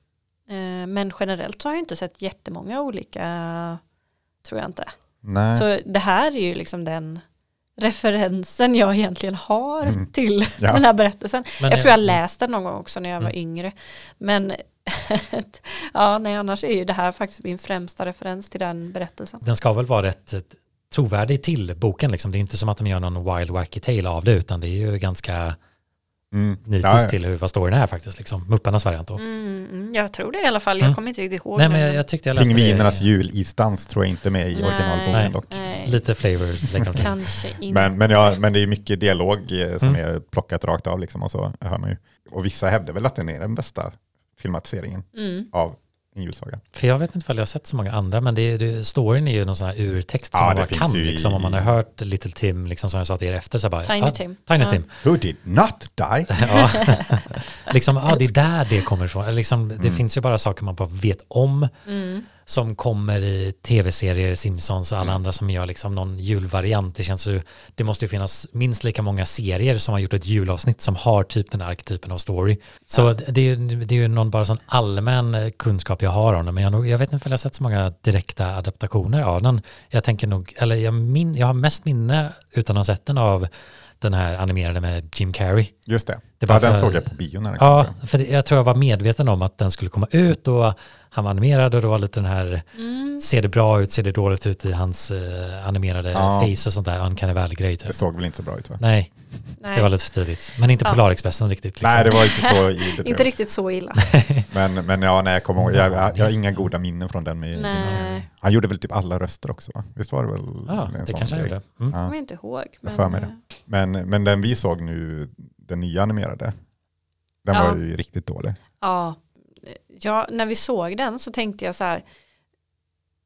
Eh, men generellt så har jag inte sett jättemånga olika, tror jag inte. Nej. Så det här är ju liksom den referensen jag egentligen har Mm. till Ja. den här berättelsen. Men jag tror jag läste den någon gång också när jag var Mm. yngre. Men ja, nej, annars är ju det här faktiskt min främsta referens till den berättelsen. Den ska väl vara rätt trovärdig till boken liksom. Det är inte som att de gör någon wild wacky tale av det utan det är ju ganska Mm. nitiskt Ja, ja. till hur, vad storyn är faktiskt liksom. Mupparnas variant då. Mm, mm, jag tror det i alla fall, jag Mm. kommer inte riktigt ihåg Nej men jag, jag tyckte jag läste Pingvinernas det. julisdans tror jag inte med i Nej. originalboken Nej. dock. Nej, Lite flavor kanske inte. Men, men, ja, men det är mycket dialog eh, som Mm. är plockat rakt av. Liksom, och, så hör man ju. och vissa hävdar väl att den är den bästa filmatiseringen Mm. av en julsaga. För jag vet inte om jag har sett så många andra, men det, är- det, storyn är ju någon sån här urtext som Ja, man bara kan. i- Liksom, om man har hört Little Tim, liksom, som jag sa till er efter, så bara, Tiny ja, Tim. Tiny Ja. Tim. Who did not die? Ja. liksom, ja, det är där det kommer ifrån. Liksom, det Mm. finns ju bara saker man bara vet om Mm. Som kommer i tv-serier, Simpsons och alla andra som gör liksom någon julvariant. Det känns ju, det måste ju finnas minst lika många serier som har gjort ett julavsnitt som har typ den här arketypen av story. Så det, är, det är ju någon bara sån allmän eh, kunskap jag har om den, men jag, nog- jag vet inte om jag har sett så många direkta adaptationer av den. Jag tänker nog, eller jag, min, jag har mest minne utan att ha sett den av den här animerade med Jim Carrey. Just det. Det ja, den för- såg jag på bio när den kom. Ja, för jag tror jag var medveten om att den skulle komma ut och han var animerad och det var lite den här, Mm. ser det bra ut, ser det dåligt ut i hans eh, animerade Ja. face och sånt där, uncanny valley-grej typ. Det såg väl inte så bra ut va? Nej, Nej, det var lite för tidigt. Men inte Ja. Polarexpressen riktigt. Liksom. Nej, det var inte så i det. tror inte jag. riktigt så illa. Men, men ja, nej, jag kommer ihåg. Jag, jag, jag har inga goda minnen från den med Nej. Han gjorde väl typ alla röster också va? Visst var det väl Ja, en det sån kanske han grej? gjorde. Mm. Jag Ja. kommer inte ihåg. Jag Men, för mig det. eh, Men, men den vi såg nu, den nya animerade, den Ja. var ju riktigt dålig. Ja, ja, när vi såg den så tänkte jag så här,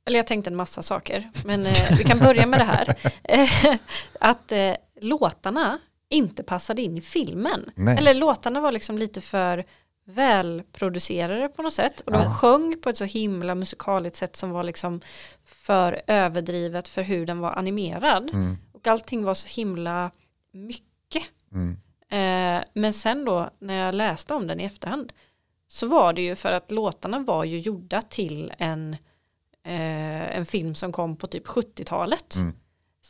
eller jag tänkte en massa saker, men eh, vi kan börja med det här. Eh, att eh, låtarna inte passade in i filmen. Nej. Eller låtarna var liksom lite för välproducerade på något sätt. Och de Ja. sjöng på ett så himla musikaligt sätt som var liksom för överdrivet för hur den var animerad. Mm, Och allting var så himla mycket. mm, Eh, men sen då när jag läste om den i efterhand så var det ju för att låtarna var ju gjorda till en, eh, en film som kom på typ 70-talet. Mm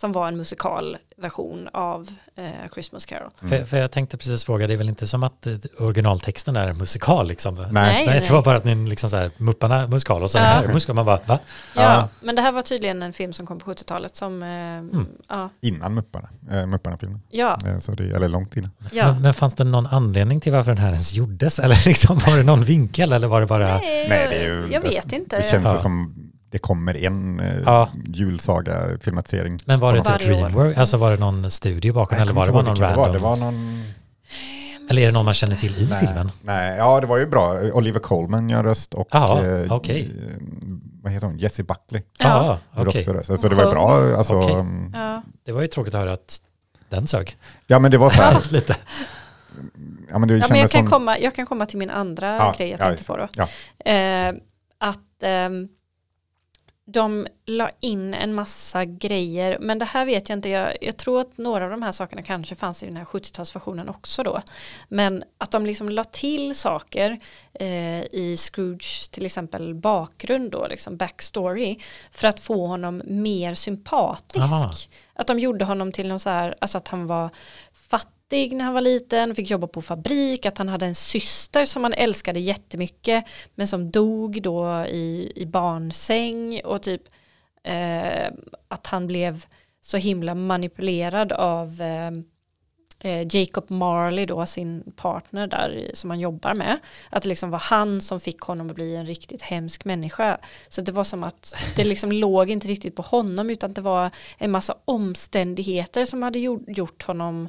som var en musikalversion av eh, Christmas Carol. För, för jag tänkte precis fråga, det är väl inte som att eh, originaltexten är musikal liksom? Nej. Nej. Nej, det var bara att ni liksom så här, Mupparna musikal och sen Ja. här är musikal, man bara va? Ja, Ja. men det här var tydligen en film som kom på 70-talet som, eh, ja, Innan Mupparna, äh, Mupparna-filmen. ja, Eh, Så det, eller långt innan. ja. Men, men fanns det någon anledning till varför den här ens gjordes? Eller liksom, var det någon vinkel eller var det bara... Nej, Nej, det är ju, jag vet inte. Det känns Ja. som det kommer en eh, Ja. julsaga-filmatisering. Men var det typ. Dreamworks? Alltså var det någon studio bakom Jag eller var det bara någon random? Det var, det var någon... Eller är det någon man känner till i Nej, filmen? nej, ja det var ju bra. Oliver Coleman gör röst och Jaha, eh, eh, vad heter hon? Jessie Buckley. Ja, okej. röst. Så det var ju bra. Alltså, Okej. mm, Ja. Det var ju tråkigt att höra att den sög. Ja men det var så här. Lite. ja, men det Ja, men jag, kan som, komma, jag kan komma till min andra Ja, grej jag ja, tänkte på då. ja. Eh, att ehm, de la in en massa grejer, men det här vet jag inte, jag, jag tror att några av de här sakerna kanske fanns i den här 70-talsversionen också då. Men att de liksom la till saker eh, i Scrooge till exempel bakgrund då, liksom backstory, för att få honom mer sympatisk. Aha. Att de gjorde honom till någon så här, alltså att han var fattig när han var liten, fick jobba på fabrik, att han hade en syster som han älskade jättemycket men som dog då i, i barnsäng och typ eh, att han blev så himla manipulerad av eh, eh Jacob Marley då, sin partner där som han jobbar med. Att det liksom var han som fick honom att bli en riktigt hemsk människa. Så det var som att det liksom låg inte riktigt på honom utan det var en massa omständigheter som hade gjort, gjort honom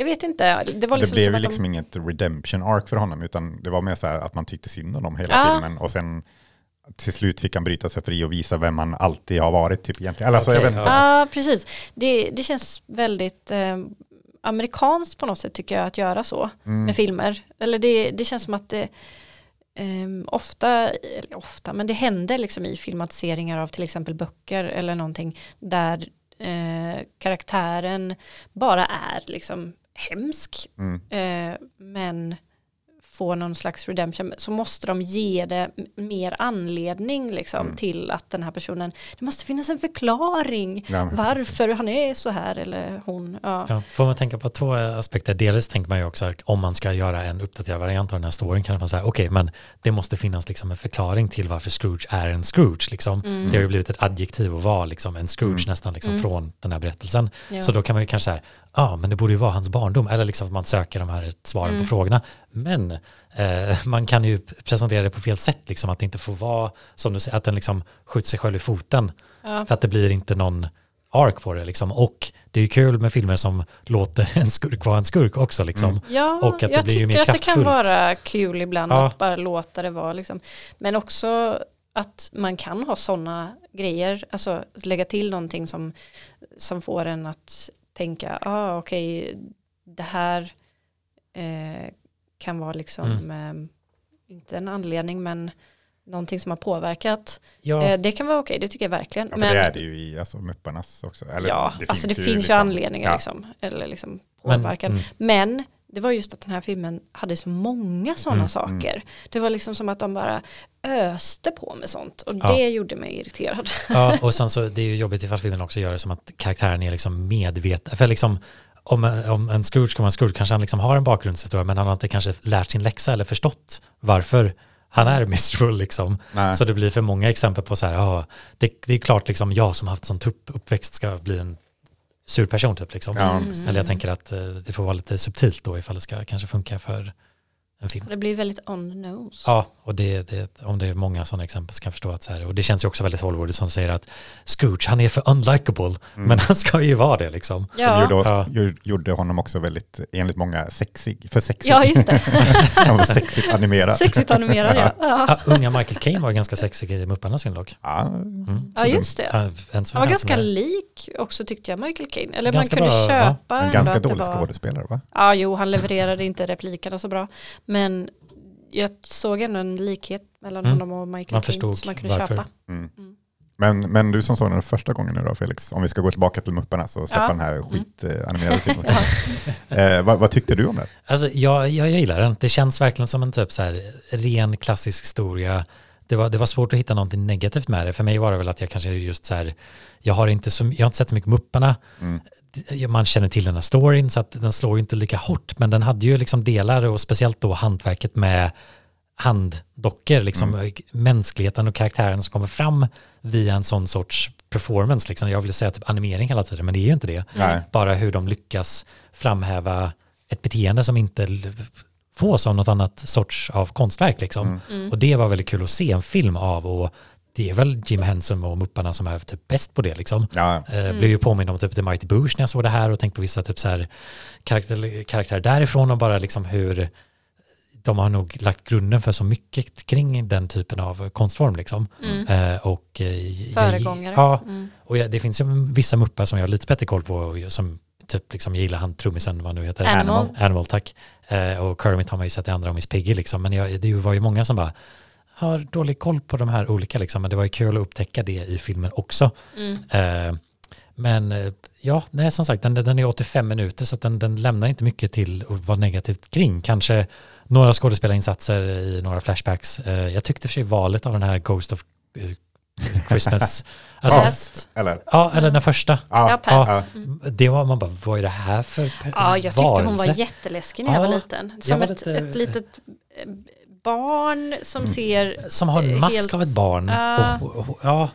jag vet inte, det var det liksom blev som ju liksom de, inget redemption arc för honom utan det var mer så här att man tyckte synd om hela Ja. filmen och sen till slut fick han bryta sig fri och visa vem han alltid har varit typ egentligen. Eller alltså, jag inte. Ja, precis. Det, det känns väldigt eh, amerikanskt på något sätt tycker jag att göra så Mm. med filmer. Eller det, det känns som att det ehm, ofta, eller ofta, men det händer liksom i filmatiseringar av till exempel böcker eller någonting där eh, karaktären bara är liksom hemsk. Mm. Eh, men får någon slags redemption så måste de ge det mer anledning liksom Mm. till att den här personen, det måste finnas en förklaring Ja, varför han är så här eller hon. Ja. Ja, får man tänka på två aspekter. Dels tänker man ju också att om man ska göra en uppdaterad variant av den här storyn kanske man säger okej men det måste finnas liksom en förklaring till varför Scrooge är en Scrooge. Liksom. Det har ju blivit ett adjektiv att vara liksom, en Scrooge nästan liksom, från den här berättelsen. Ja. Så då kan man ju kanske säga ja men det borde ju vara hans barndom eller liksom att man söker de här svaren på frågorna. Men eh, man kan ju presentera det på fel sätt, liksom, att det inte får vara som du säger, att den liksom skjuter sig själv i foten. Ja. För att det blir inte någon ark på det liksom. Och det är ju kul med filmer som låter en skurk vara en skurk också liksom. Ja, Och att det jag blir ju mer tycker att det kan kraftfullt. vara kul ibland Ja. att bara låta det vara liksom. Men också att man kan ha sådana grejer, alltså lägga till någonting som, som får en att tänka, ah, okej, det här eh, kan vara liksom, Mm. eh, inte en anledning, men någonting som har påverkat. Ja, Eh, det kan vara okej, det tycker jag verkligen. Ja, men, det är det ju i alltså, Mupparnas också. Eller, ja, alltså det finns ju liksom- anledningar ja. liksom, eller liksom Men- påverkan. mm. Men det var just att den här filmen hade så många sådana Mm, saker. Det var liksom som att de bara öste på med sånt och Ja. det gjorde mig irriterad. ja, och sen så det är ju jobbigt ifall filmen också gör det som att karaktären är liksom medveten. För liksom om, om en Scrooge vara en Scrooge kanske han liksom har en bakgrundshistoria men han har inte kanske lärt sin läxa eller förstått varför han är miserable liksom. Nej. Så det blir för många exempel på så här, ja, det, det är klart liksom jag som haft sån tupp uppväxt ska bli en sur person typ liksom. Ja, Mm. Eller jag tänker att eh, det får vara lite subtilt då ifall det ska kanske funka för en film. Det blir väldigt on the nose. Ja, och det, det, om det är många sådana exempel så kan jag förstå att så här, och det känns ju också väldigt Hollywood som säger att Scrooge, han är för unlikable, men han ska ju vara det liksom. De Ja, gjorde, Ja. gjorde honom också väldigt, enligt många, sexig. För sexig. ja just det. Han var sexigt animerad. Sexigt animerad ja. Ja, Ja, unga Michael Caine var ganska sexig i Mupparnas film dock. Ja, Mm. ja just det. Ja, en Han var ganska som är- lik också tyckte jag Michael Caine. Eller Ganska man kunde bra, ja. köpa en ändå ganska dålig var- skådespelare va? Ja, jo, han levererade inte replikerna så bra. Men jag såg ändå en likhet mellan Mm. honom och Michael Man förstod som man kunde varför. köpa. Mm. Mm. Men, men du som såg den första gången nu då Felix, om vi ska gå tillbaka till Mupparna så släppa Ja. Mm. den här skitanimerade filmen. eh, vad, vad tyckte du om det? Alltså, jag, jag, jag gillar den. Det känns verkligen som en typ så här ren klassisk historia det var, det var svårt att hitta någonting negativt med det. För mig var det väl att jag kanske just så här, jag har inte, så, jag har inte sett så mycket Mupparna. Man känner till den här storyn så att den slår ju inte lika hårt, men den hade ju liksom delar och speciellt då hantverket med handdockor, liksom mänskligheten och karaktären som kommer fram via en sån sorts performance. Liksom. Jag vill säga typ animering hela tiden, men det är ju inte det. Nej. Bara hur de lyckas framhäva ett beteende som inte fås av något annat sorts av konstverk. Liksom. Och det var väldigt kul att se en film av och det är väl Jim Henson och Mupparna som är typ bäst på det. Liksom. Ja, Eh, Blev ju påmind om typ The Mighty Boosh när jag såg det här och tänkte på vissa typ så här karaktär, karaktärer därifrån och bara liksom hur de har nog lagt grunden för så mycket kring den typen av konstform liksom. Eh, och, eh, Föregångare. Ja, Mm. och jag, det finns ju vissa muppar som jag har lite bättre koll på som typ liksom gillar han trummisen, vad nu heter. Animal. Animal, tack. Och Kermit har man ju sett i andra om Miss Piggy liksom. Men jag, det var ju många som bara har dålig koll på de här olika liksom. Men det var ju kul att upptäcka det i filmen också. Mm. Eh, men eh, ja, nej, som sagt, den, den är 85 minuter så att den, den lämnar inte mycket till att vara negativt kring. Kanske några skådespelarinsatser i några flashbacks. Eh, jag tyckte för sig valet av den här Ghost of eh, Christmas. alltså, Past. eller? Ja, eller den första. Ja, Ja, past. ja. Det var man bara, vad är det här för Ja, jag tyckte hon var varelse? jätteläskig när jag Ja, var liten. jag Som var ett, lite- ett litet eh, barn som ser Som har en eh, mask helt- av ett barn. Och, och, och, ja,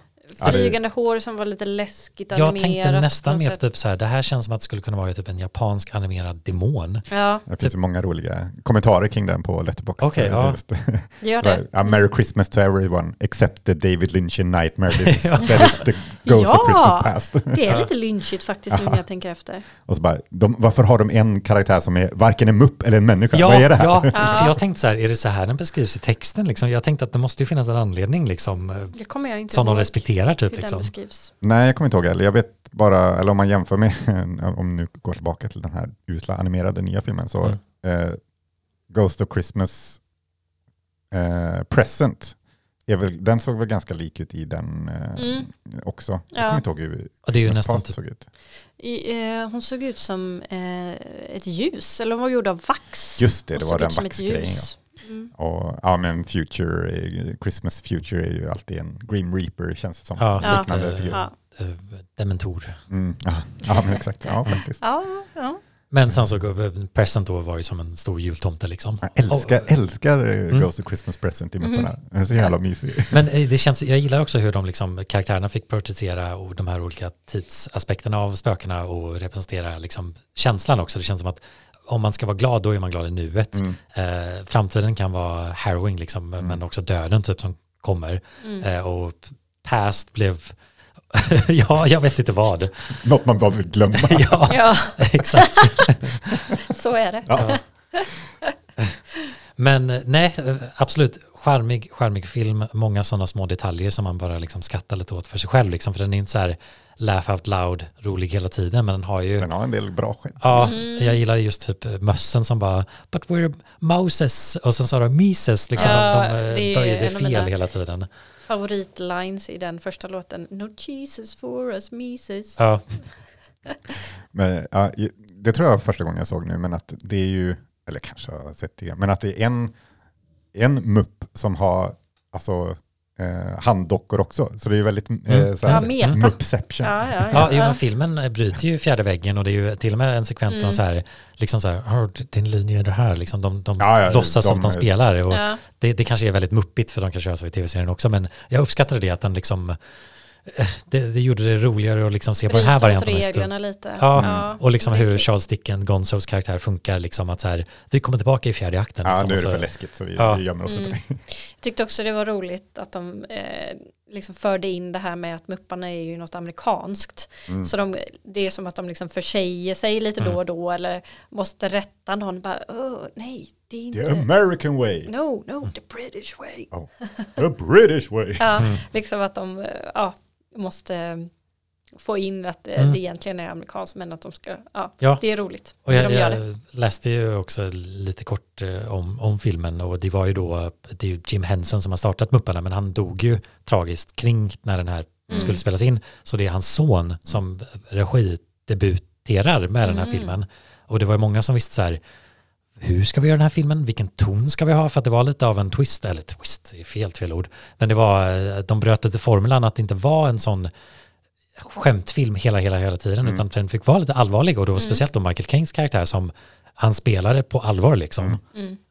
flygande hår som var lite läskigt jag animerat. tänkte nästan mer på typ så här, det här känns som att det skulle kunna vara typ en japansk animerad demon. Ja, Det finns ju många roliga kommentarer kring den på Letterboxd. Okej, ja. Just. gör det. Ja, Merry Christmas to everyone except the David Lynch in Nightmare. That is, that is the Ghost Ja. of Christmas Past. Det är lite lynchigt faktiskt nu när jag tänker efter. Och så bara, de, varför har de en karaktär som är varken en mupp eller en människa? Ja, Vad är det här? ja, för jag tänkte så här, är det så här den beskrivs i texten? Liksom? Jag tänkte att det måste ju finnas en anledning liksom, eh, Det kommer jag inte som de ihåg respekterar typ. hur Liksom. den beskrivs. Nej, jag kommer inte ihåg heller. Jag vet bara, eller om man jämför med, om nu går tillbaka till den här usla animerade nya filmen, så Mm. eh, Ghost of Christmas eh, Present, är väl, den såg väl ganska lik ut i den eh, Mm. också. Jag Ja. kommer inte ihåg hur Och det är ju Christmas nästan typ- såg ut. I, eh, hon såg ut som eh, ett ljus, eller hon var gjord av vax. Just det, Hon det såg var den som ett vaxgrejen. Ja. Mm. Och ja, men Future, är- Christmas Future är ju alltid en Grim Reaper känns det som. Ja. Liknande lite, figur. Ja. eh, dementor. Mm, ja, ja, men exakt. Ja, faktiskt. Ja, ja. Men sen så, eh, Present då var ju som en stor jultomte liksom. Jag älskar, Och- älskar eh, Mm. Ghost of Christmas Present i Mupparna. Den är så jävla mysig. Men eh, det känns, jag gillar också hur de liksom, karaktärerna fick porträttera och de här olika tidsaspekterna av spökena och representera liksom känslan också. Det känns som att om man ska vara glad, då är man glad i nuet. Mm. Eh, framtiden kan vara harrowing, liksom, men också döden typ som kommer. Eh, och past blev, ja, jag vet inte vad. Något man bara vill glömma. ja, ja, exakt. så är det. Ja. Men eh, nej, eh, absolut, charmig, charmig film, många sådana små detaljer som man bara liksom skrattar lite åt för sig själv, liksom, för den är inte så här laugh out loud, rolig hela tiden, men den har ju Den har en del bra skämt. Ja, jag gillar just typ mössen som bara But we're Moses och sen sa de Mises, liksom Ja, de, de det eh, böjde fel hela tiden. Favoritlines i den första låten. No Jesus for us, Mises. Ja, Men, ja, det tror jag var första gången jag såg nu, men att det är ju, eller kanske jag har sett det, men att det är en, en mupp som har alltså, eh, handdockor också. Så det är ju väldigt eh, Mm. så här, Ja, muppception. Ja, ja, ja, ja. men filmen bryter ju fjärde väggen och det är ju till och med en sekvens där de så här, liksom så här, "Har din linje är det här, liksom de, de Ja, ja, låtsas de- att de spelar och Ja. det, det kanske är väldigt muppigt för de kanske gör så i tv-serien också, men jag uppskattade det att den liksom, det, det gjorde det roligare att liksom se på den här varianten. reglerna lite. Ja, och liksom hur kul. Charles Dickens, Gonzos karaktär funkar, liksom att så här, vi kommer tillbaka i fjärde akten. Ja, liksom, nu är det så- för läskigt så vi, Ja. vi gömmer oss Mm. inte. Jag tyckte också det var roligt att de eh, liksom förde in det här med att Mupparna är ju något amerikanskt. Mm. Så de, det är som att de liksom försäger sig lite Mm. då och då eller måste rätta någon. Bara, "Åh, nej, det är inte... The American way. No, no, the British way. Oh, the British way. Ja, Mm. liksom att de eh, ja, måste eh, få in att eh, Mm. det egentligen är amerikanskt men att de ska, ja, Ja. det är roligt. Och jag, de jag läste ju också lite kort eh, om, om filmen och det var ju då, det är ju Jim Henson som har startat Mupparna men han dog ju tragiskt kring när den här Mm. skulle spelas in. Så det är hans son som regidebuterar med den här Mm. filmen. Och det var ju många som visste så här, hur ska vi göra den här filmen? Vilken ton ska vi ha? För att det var lite av en twist, eller twist, det är fel, fel ord. Men det var, eh, de bröt lite formulan att det inte var en sån skämtfilm hela, hela, hela tiden, utan den fick vara lite allvarlig och då speciellt då Michael Kings karaktär som han spelade på allvar liksom.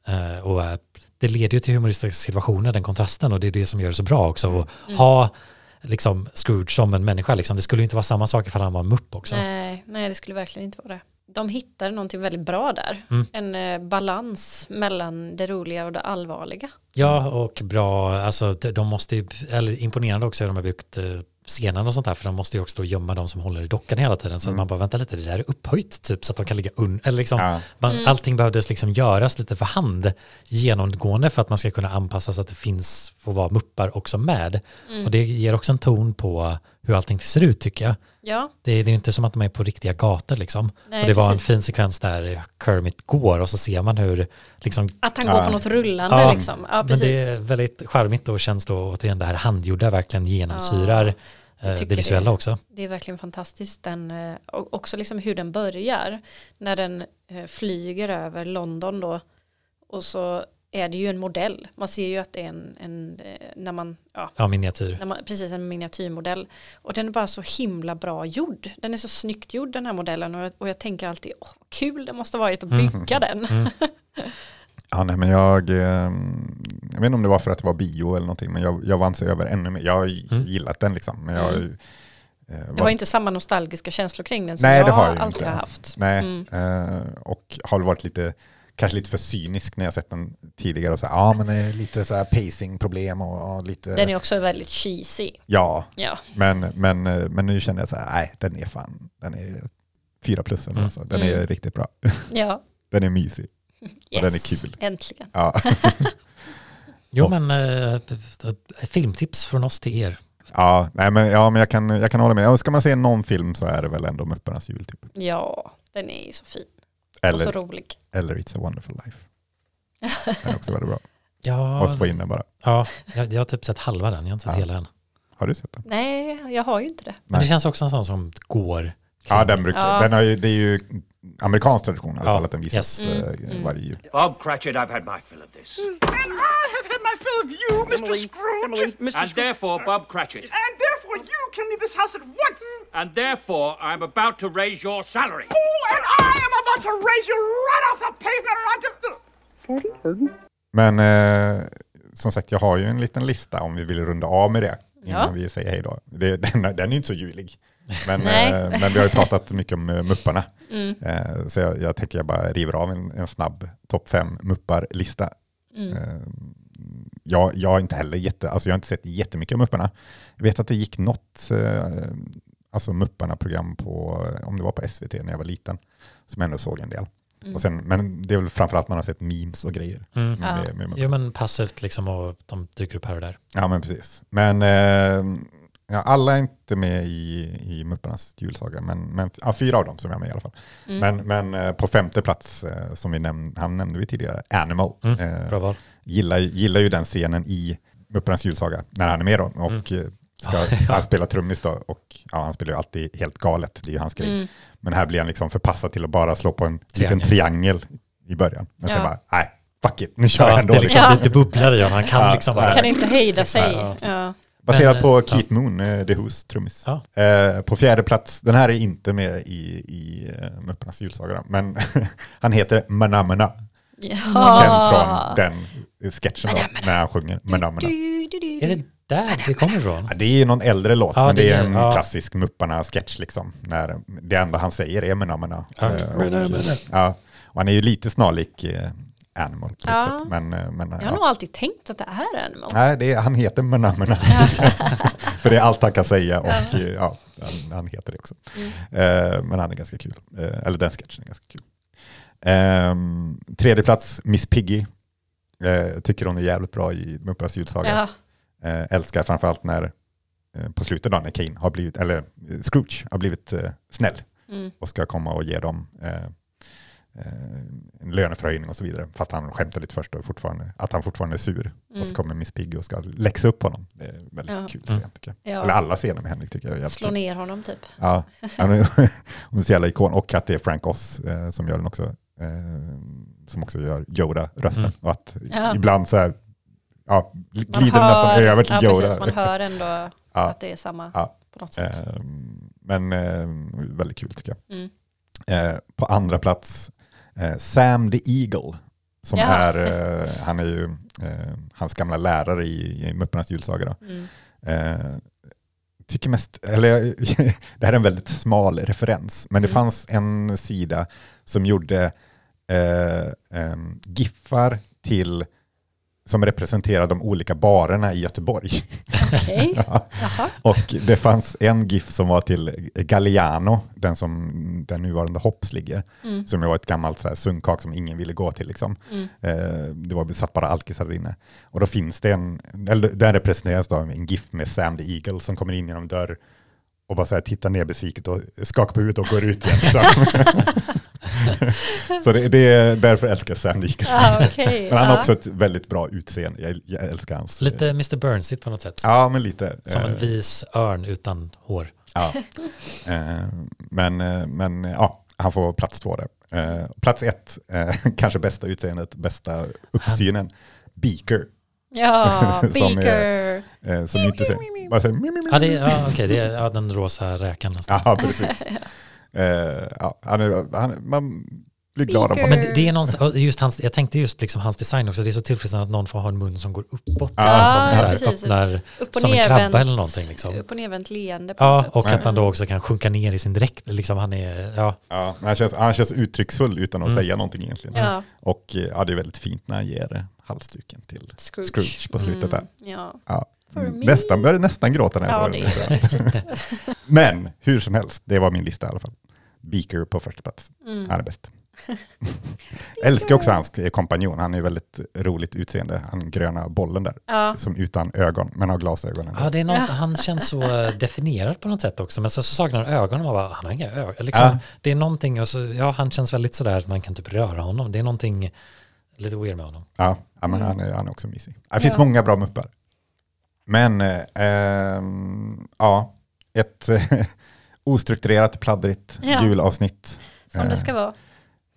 Eh, och eh, det leder ju till humoristiska situationer, den kontrasten, och det är det som gör det så bra också. Och ha liksom Scrooge som en människa, liksom. det skulle ju inte vara samma sak ifall han var en mupp också. Nej, nej, det skulle verkligen inte vara det. De hittade någonting väldigt bra där. Mm. En eh, balans mellan det roliga och det allvarliga. Ja, och bra, alltså de måste ju, eller imponerande också hur de har byggt eh, scenen och sånt där, för de måste ju också då gömma de som håller i dockan hela tiden, så att man bara väntar lite, det där är upphöjt typ, så att de kan ligga under, eller liksom, Ja. man, allting behövdes liksom göras lite för hand genomgående för att man ska kunna anpassa så att det finns, får vara muppar också med. Och det ger också en ton på hur allting ser ut tycker jag. Ja, Det är, det är ju inte som att de är på riktiga gator liksom. Nej, och det var precis. en fin sekvens där Kermit går och så ser man hur liksom att han går på något rullande Ja, liksom. Ja, men precis. det är väldigt charmigt och känns då återigen det här handgjorda verkligen genomsyrar eh, det visuella det. också. Det är verkligen fantastiskt. Den, eh, och också liksom hur den börjar. När den eh, flyger över London då. Och så är det ju en modell. Man ser ju att det är en, en eh, när man, ja, Ja, miniatyr. när man, precis en miniatyrmodell. Och den är bara så himla bra gjord. Den är så snyggt gjord den här modellen. Och jag, och jag tänker alltid, åh kul det måste varit att Mm. bygga den. Ja, nej, men jag, eh, jag vet inte om det var för att det var bio eller någonting, men jag, jag vann sig över ännu mer. Jag har ju Mm. gillat den liksom. Men jag, Mm. eh, Det var- har inte samma nostalgiska känslor kring den som Nej, jag det har jag alltid inte. har haft. Nej, Mm. eh, och har varit lite, kanske lite för cynisk när jag sett den tidigare. Och så, här, ja, men det är lite så här pacingproblem och, och lite... Den är också väldigt cheesy. Ja, Ja, men, men, men nu känner jag så här, nej, den är fan, den är fyra plus. Mm. Alltså. Den är Mm. riktigt bra. ja. Den är mysig. Yes. den är kul. Äntligen. Ja. Jo, Och- men eh, filmtips från oss till er. Ja, nej, men, ja, men jag, kan, jag kan hålla med. Ska man se någon film så är det väl ändå Mupparnas jul. Typ. Ja, den är ju så fin. Och så Eller, rolig. eller It's a wonderful life. Den är också väldigt bra. Ja, Måste få in den bara. ja jag, jag har typ sett halva den, jag har inte sett Ja. hela än. Har du sett den? Nej, jag har ju inte det. Men det känns också en sån som går. Ja, den brukar, Ja. den har ju, det är ju amerikansk tradition i alla Ja, fall att den visas yes. eh, Mm, varje jul. Bob Cratchit, I've had my fill of this. And I have had my fill of you, Mr. Scrooge. Emily, Mr. And therefore, Bob Cratchit. And can leave this house at once. And therefore, I'm about to raise your salary. Oh, and I am about to raise you right off the pavement and onto. Men eh, som sagt, jag har ju en liten lista om vi vill runda av med det innan Ja. vi säger hej då. Det, den, den är inte så julig. Men, eh, men vi har ju pratat mycket om eh, Mupparna. Mm. Eh, så jag, jag tänker jag bara river av en, en snabb topp fem Muppar-lista. Mm. Jag, jag har inte heller jätte, alltså jag har inte sett jättemycket av Mupparna. Jag vet att det gick något eh, alltså Mupparna-program på, om det var på SVT när jag var liten, som jag ändå såg en del. Mm. Och sen, men det är väl framförallt man har sett memes och grejer. Mm. Med, Ja. med, med Jo, men passivt liksom och de dyker upp här och där. Ja, men precis. Men eh, ja, alla är inte med i, i Mupparnas julsaga, men, men ja, fyra av dem som är med i alla fall. Mm. Men, men eh, på femte plats, eh, som vi näm han nämnde vi tidigare, Animal. Mm, Eh, Bra val. Gillar, gillar ju den scenen i Mupparnas julsaga när han är med då. Och Mm. eh, ska, han spelar trummis då och ja, han spelar ju alltid helt galet, det är ju hans grej. Mm. Men här blir han liksom förpassad till att bara slå på en liten Triangel. triangel i början. Men sen Ja. bara, nej, fuck it, nu kör jag Ja, ändå. det är liksom Ja. lite bubblare ja, han kan Ja, liksom bara... Kan inte hejda sig. Ja. Baserat på eh, Keith Moon, eh, The Who's trummis. Ja. Eh, på fjärde plats, den här är inte med i, i Mupparnas julsaga, men han heter Manamana. Känd från den sketchen då, när han sjunger du, Är det där det kommer ifrån? Ja, det är ju någon äldre låt, Ja, men det är en ja. klassisk Mupparna-sketch liksom. När det enda han säger är Manamana. Ja. Eh, och, ja, och han är ju lite snarlik eh, Animal Ja. sätt. Men, eh, men, Jag har ja. nog alltid tänkt att det är Animal. Nej, det är, han heter Manamana. För det är allt han kan säga och ja. Ja, han, han heter det också. Eh, men han är ganska kul. Eh, eller den sketchen är ganska kul. Ehm, tredje plats, Miss Piggy. Eh, tycker hon är jävligt bra i Mupparnas julsaga. Ja. Eh, älskar framförallt när eh, på slutet då när Kane har blivit, eller Scrooge har blivit eh, snäll Mm. och ska komma och ge dem en löneförhöjning och så vidare. Fast han skämtar lite först och fortfarande, att han fortfarande är sur. Och så kommer Miss Piggy och ska läxa upp honom. Det är väldigt Mm. Ja. kul scen tycker jag. Ja. Eller alla scener med henne tycker jag är jävligt Slå ner honom typ. Ja, hon är hon är så jävla ikon. Och att det är Frank Oz eh, som gör den också. Eh, som också gör Yoda-rösten. Mm. Och att Ja. ibland så här, ja, Man glider det nästan över till ja, Yoda. Precis, man hör ändå Ja. att det är samma Ja. på något sätt. Ehm, men eh, väldigt kul tycker jag. Mm. Eh, på andra plats, eh, Sam the Eagle. Som Ja. är, eh, han är ju eh, hans gamla lärare i, i Mupparnas julsaga. Då. Mm. Eh, tycker mest, eller det här är en väldigt smal referens, men det Mm. fanns en sida som gjorde eh, em, giffar till som representerar de olika barerna i Göteborg. Okej, Ja. Och det fanns en GIF som var till Galliano, den som den nuvarande Hopps ligger, Mm. som var ett gammalt så här sunkak som ingen ville gå till. Liksom. Mm. Eh, det var satt bara alkisar där inne. Och då finns det en, eller där representeras då en GIF med Sam the Eagle som kommer in genom en dörr och bara så här tittar ner besviket och skakar på huvudet och går ut igen. Så, så det, det är därför älskar jag Sam Eagle. Ah, okej, Men han har också ett väldigt bra utseende. Jag, jag älskar hans... Lite Mr. Burnsigt på något sätt. Ja, men lite. Som en Eh, vis örn utan hår. Ja. Eh, men, eh, men eh, ja, han får plats två där. Eh, plats ett, eh, kanske bästa utseendet, bästa uppsynen, Beaker. Ja, är- Beaker. Eh, som inte säger, bara säger mi, mi, mi, Ja, det, är- ja okej, det är ja, den rosa räkan nästan. Ja, precis. Eh, ja, han är, han, man blir glad om honom. Men det, det är någon, just hans, jag tänkte just liksom hans design också, det är så tillfredsställande att någon får ha en mun som går uppåt. Ja, liksom, som så här, precis. öppnar Upp som en krabba eller någonting. Liksom. Upp och nervänt leende på Ja, sätt. och att han då också kan sjunka ner i sin dräkt. Liksom han är, ja, Ja, men han, känns, han känns uttrycksfull utan att Mm. säga någonting egentligen. Ja. Och eh, ja, det är väldigt fint när han ger halsduken till Scrooge. Scrooge, på slutet där. Mm, ja. Ja. For me. Nästan började nästan gråta när jag Ja, det det. Men hur som helst, det var min lista i alla fall. Beaker på första plats. Mm. Han är bäst. Älskar också hans kompanjon. Han är väldigt roligt utseende. Han gröna bollen där. Ja. Som utan ögon, men har glasögonen. ja det är någon, han känns så eh, definierad på något sätt också. Men så, så saknar han ögonen och bara, han har inga ögon. Liksom, Ja. Det är någonting, och så, ja han känns väldigt sådär att man kan typ röra honom. Det är någonting lite weird med honom. Ja, ja men han, är, han är också mysig. Det finns Ja. många bra muppar. Men eh, ehm, ja, ett eh, ostrukturerat, pladdrigt Ja. julavsnitt Som eh, det ska vara.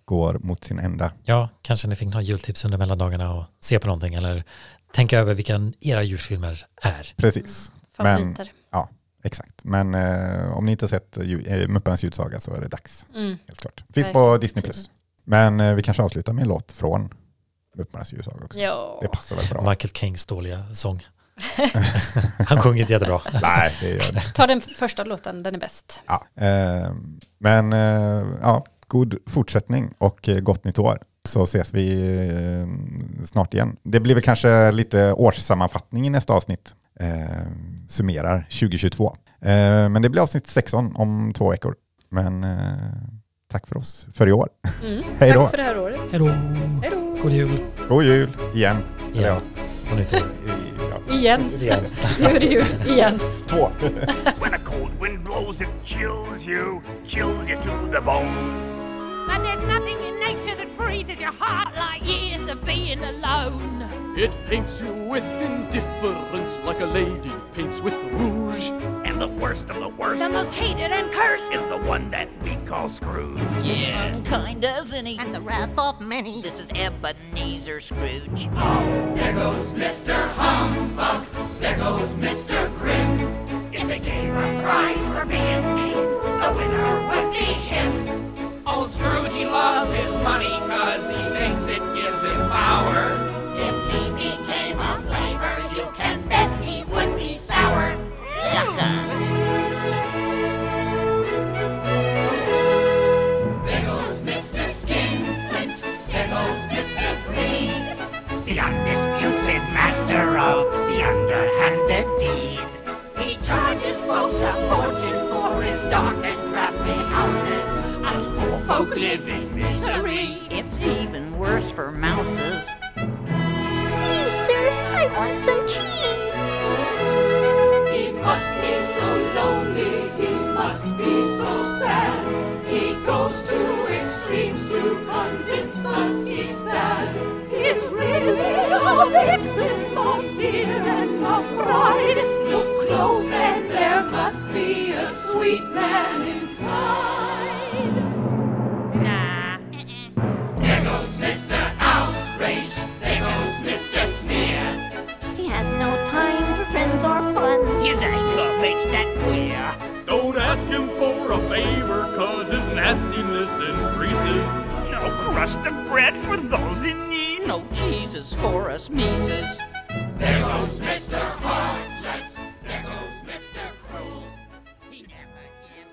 går mot sin ända. Ja, kanske ni fick några jultips under mellandagarna och se på någonting eller tänka över vilka era julfilmer är. Precis. Men, Favoriter. ja, exakt. Men eh, om ni inte har sett ju- eh, Mupparnas julsaga så är det dags. Mm. Helt klart. Finns på Verkligen. Disney+. Plus. Men eh, vi kanske avslutar med en låt från Mupparnas julsaga också. Ja. Det passar väl bra. Michael Kings dåliga sång. Han sjunger inte jättebra. Nej, det gör det. Ta den första låten, den är bäst. Ja. Eh, men eh, ja, god fortsättning och eh, gott nytt år. Så ses vi eh, snart igen. Det blir väl kanske lite årssammanfattning i nästa avsnitt. Eh, summerar 2022. Eh, men det blir avsnitt 16 om två veckor. Men eh, tack för oss för i år. Mm. Hej då. Tack för det här året. Hej då! God jul! God jul Igen. ja, Och nytt ja. Igen. Igen. Nu är det ju igen. Två. When a cold wind blows, it chills you, chills you to the bone. And there's nothing in nature that freezes your heart like years of being alone. It paints you with indifference like a lady paints with rouge. And the worst of the worst The most hated and cursed. is the one that we call Scrooge. Yeah. Unkind as any. And the wrath of many. This is Ebenezer Scrooge. Oh, There goes Mr. Humbug. There goes Mr.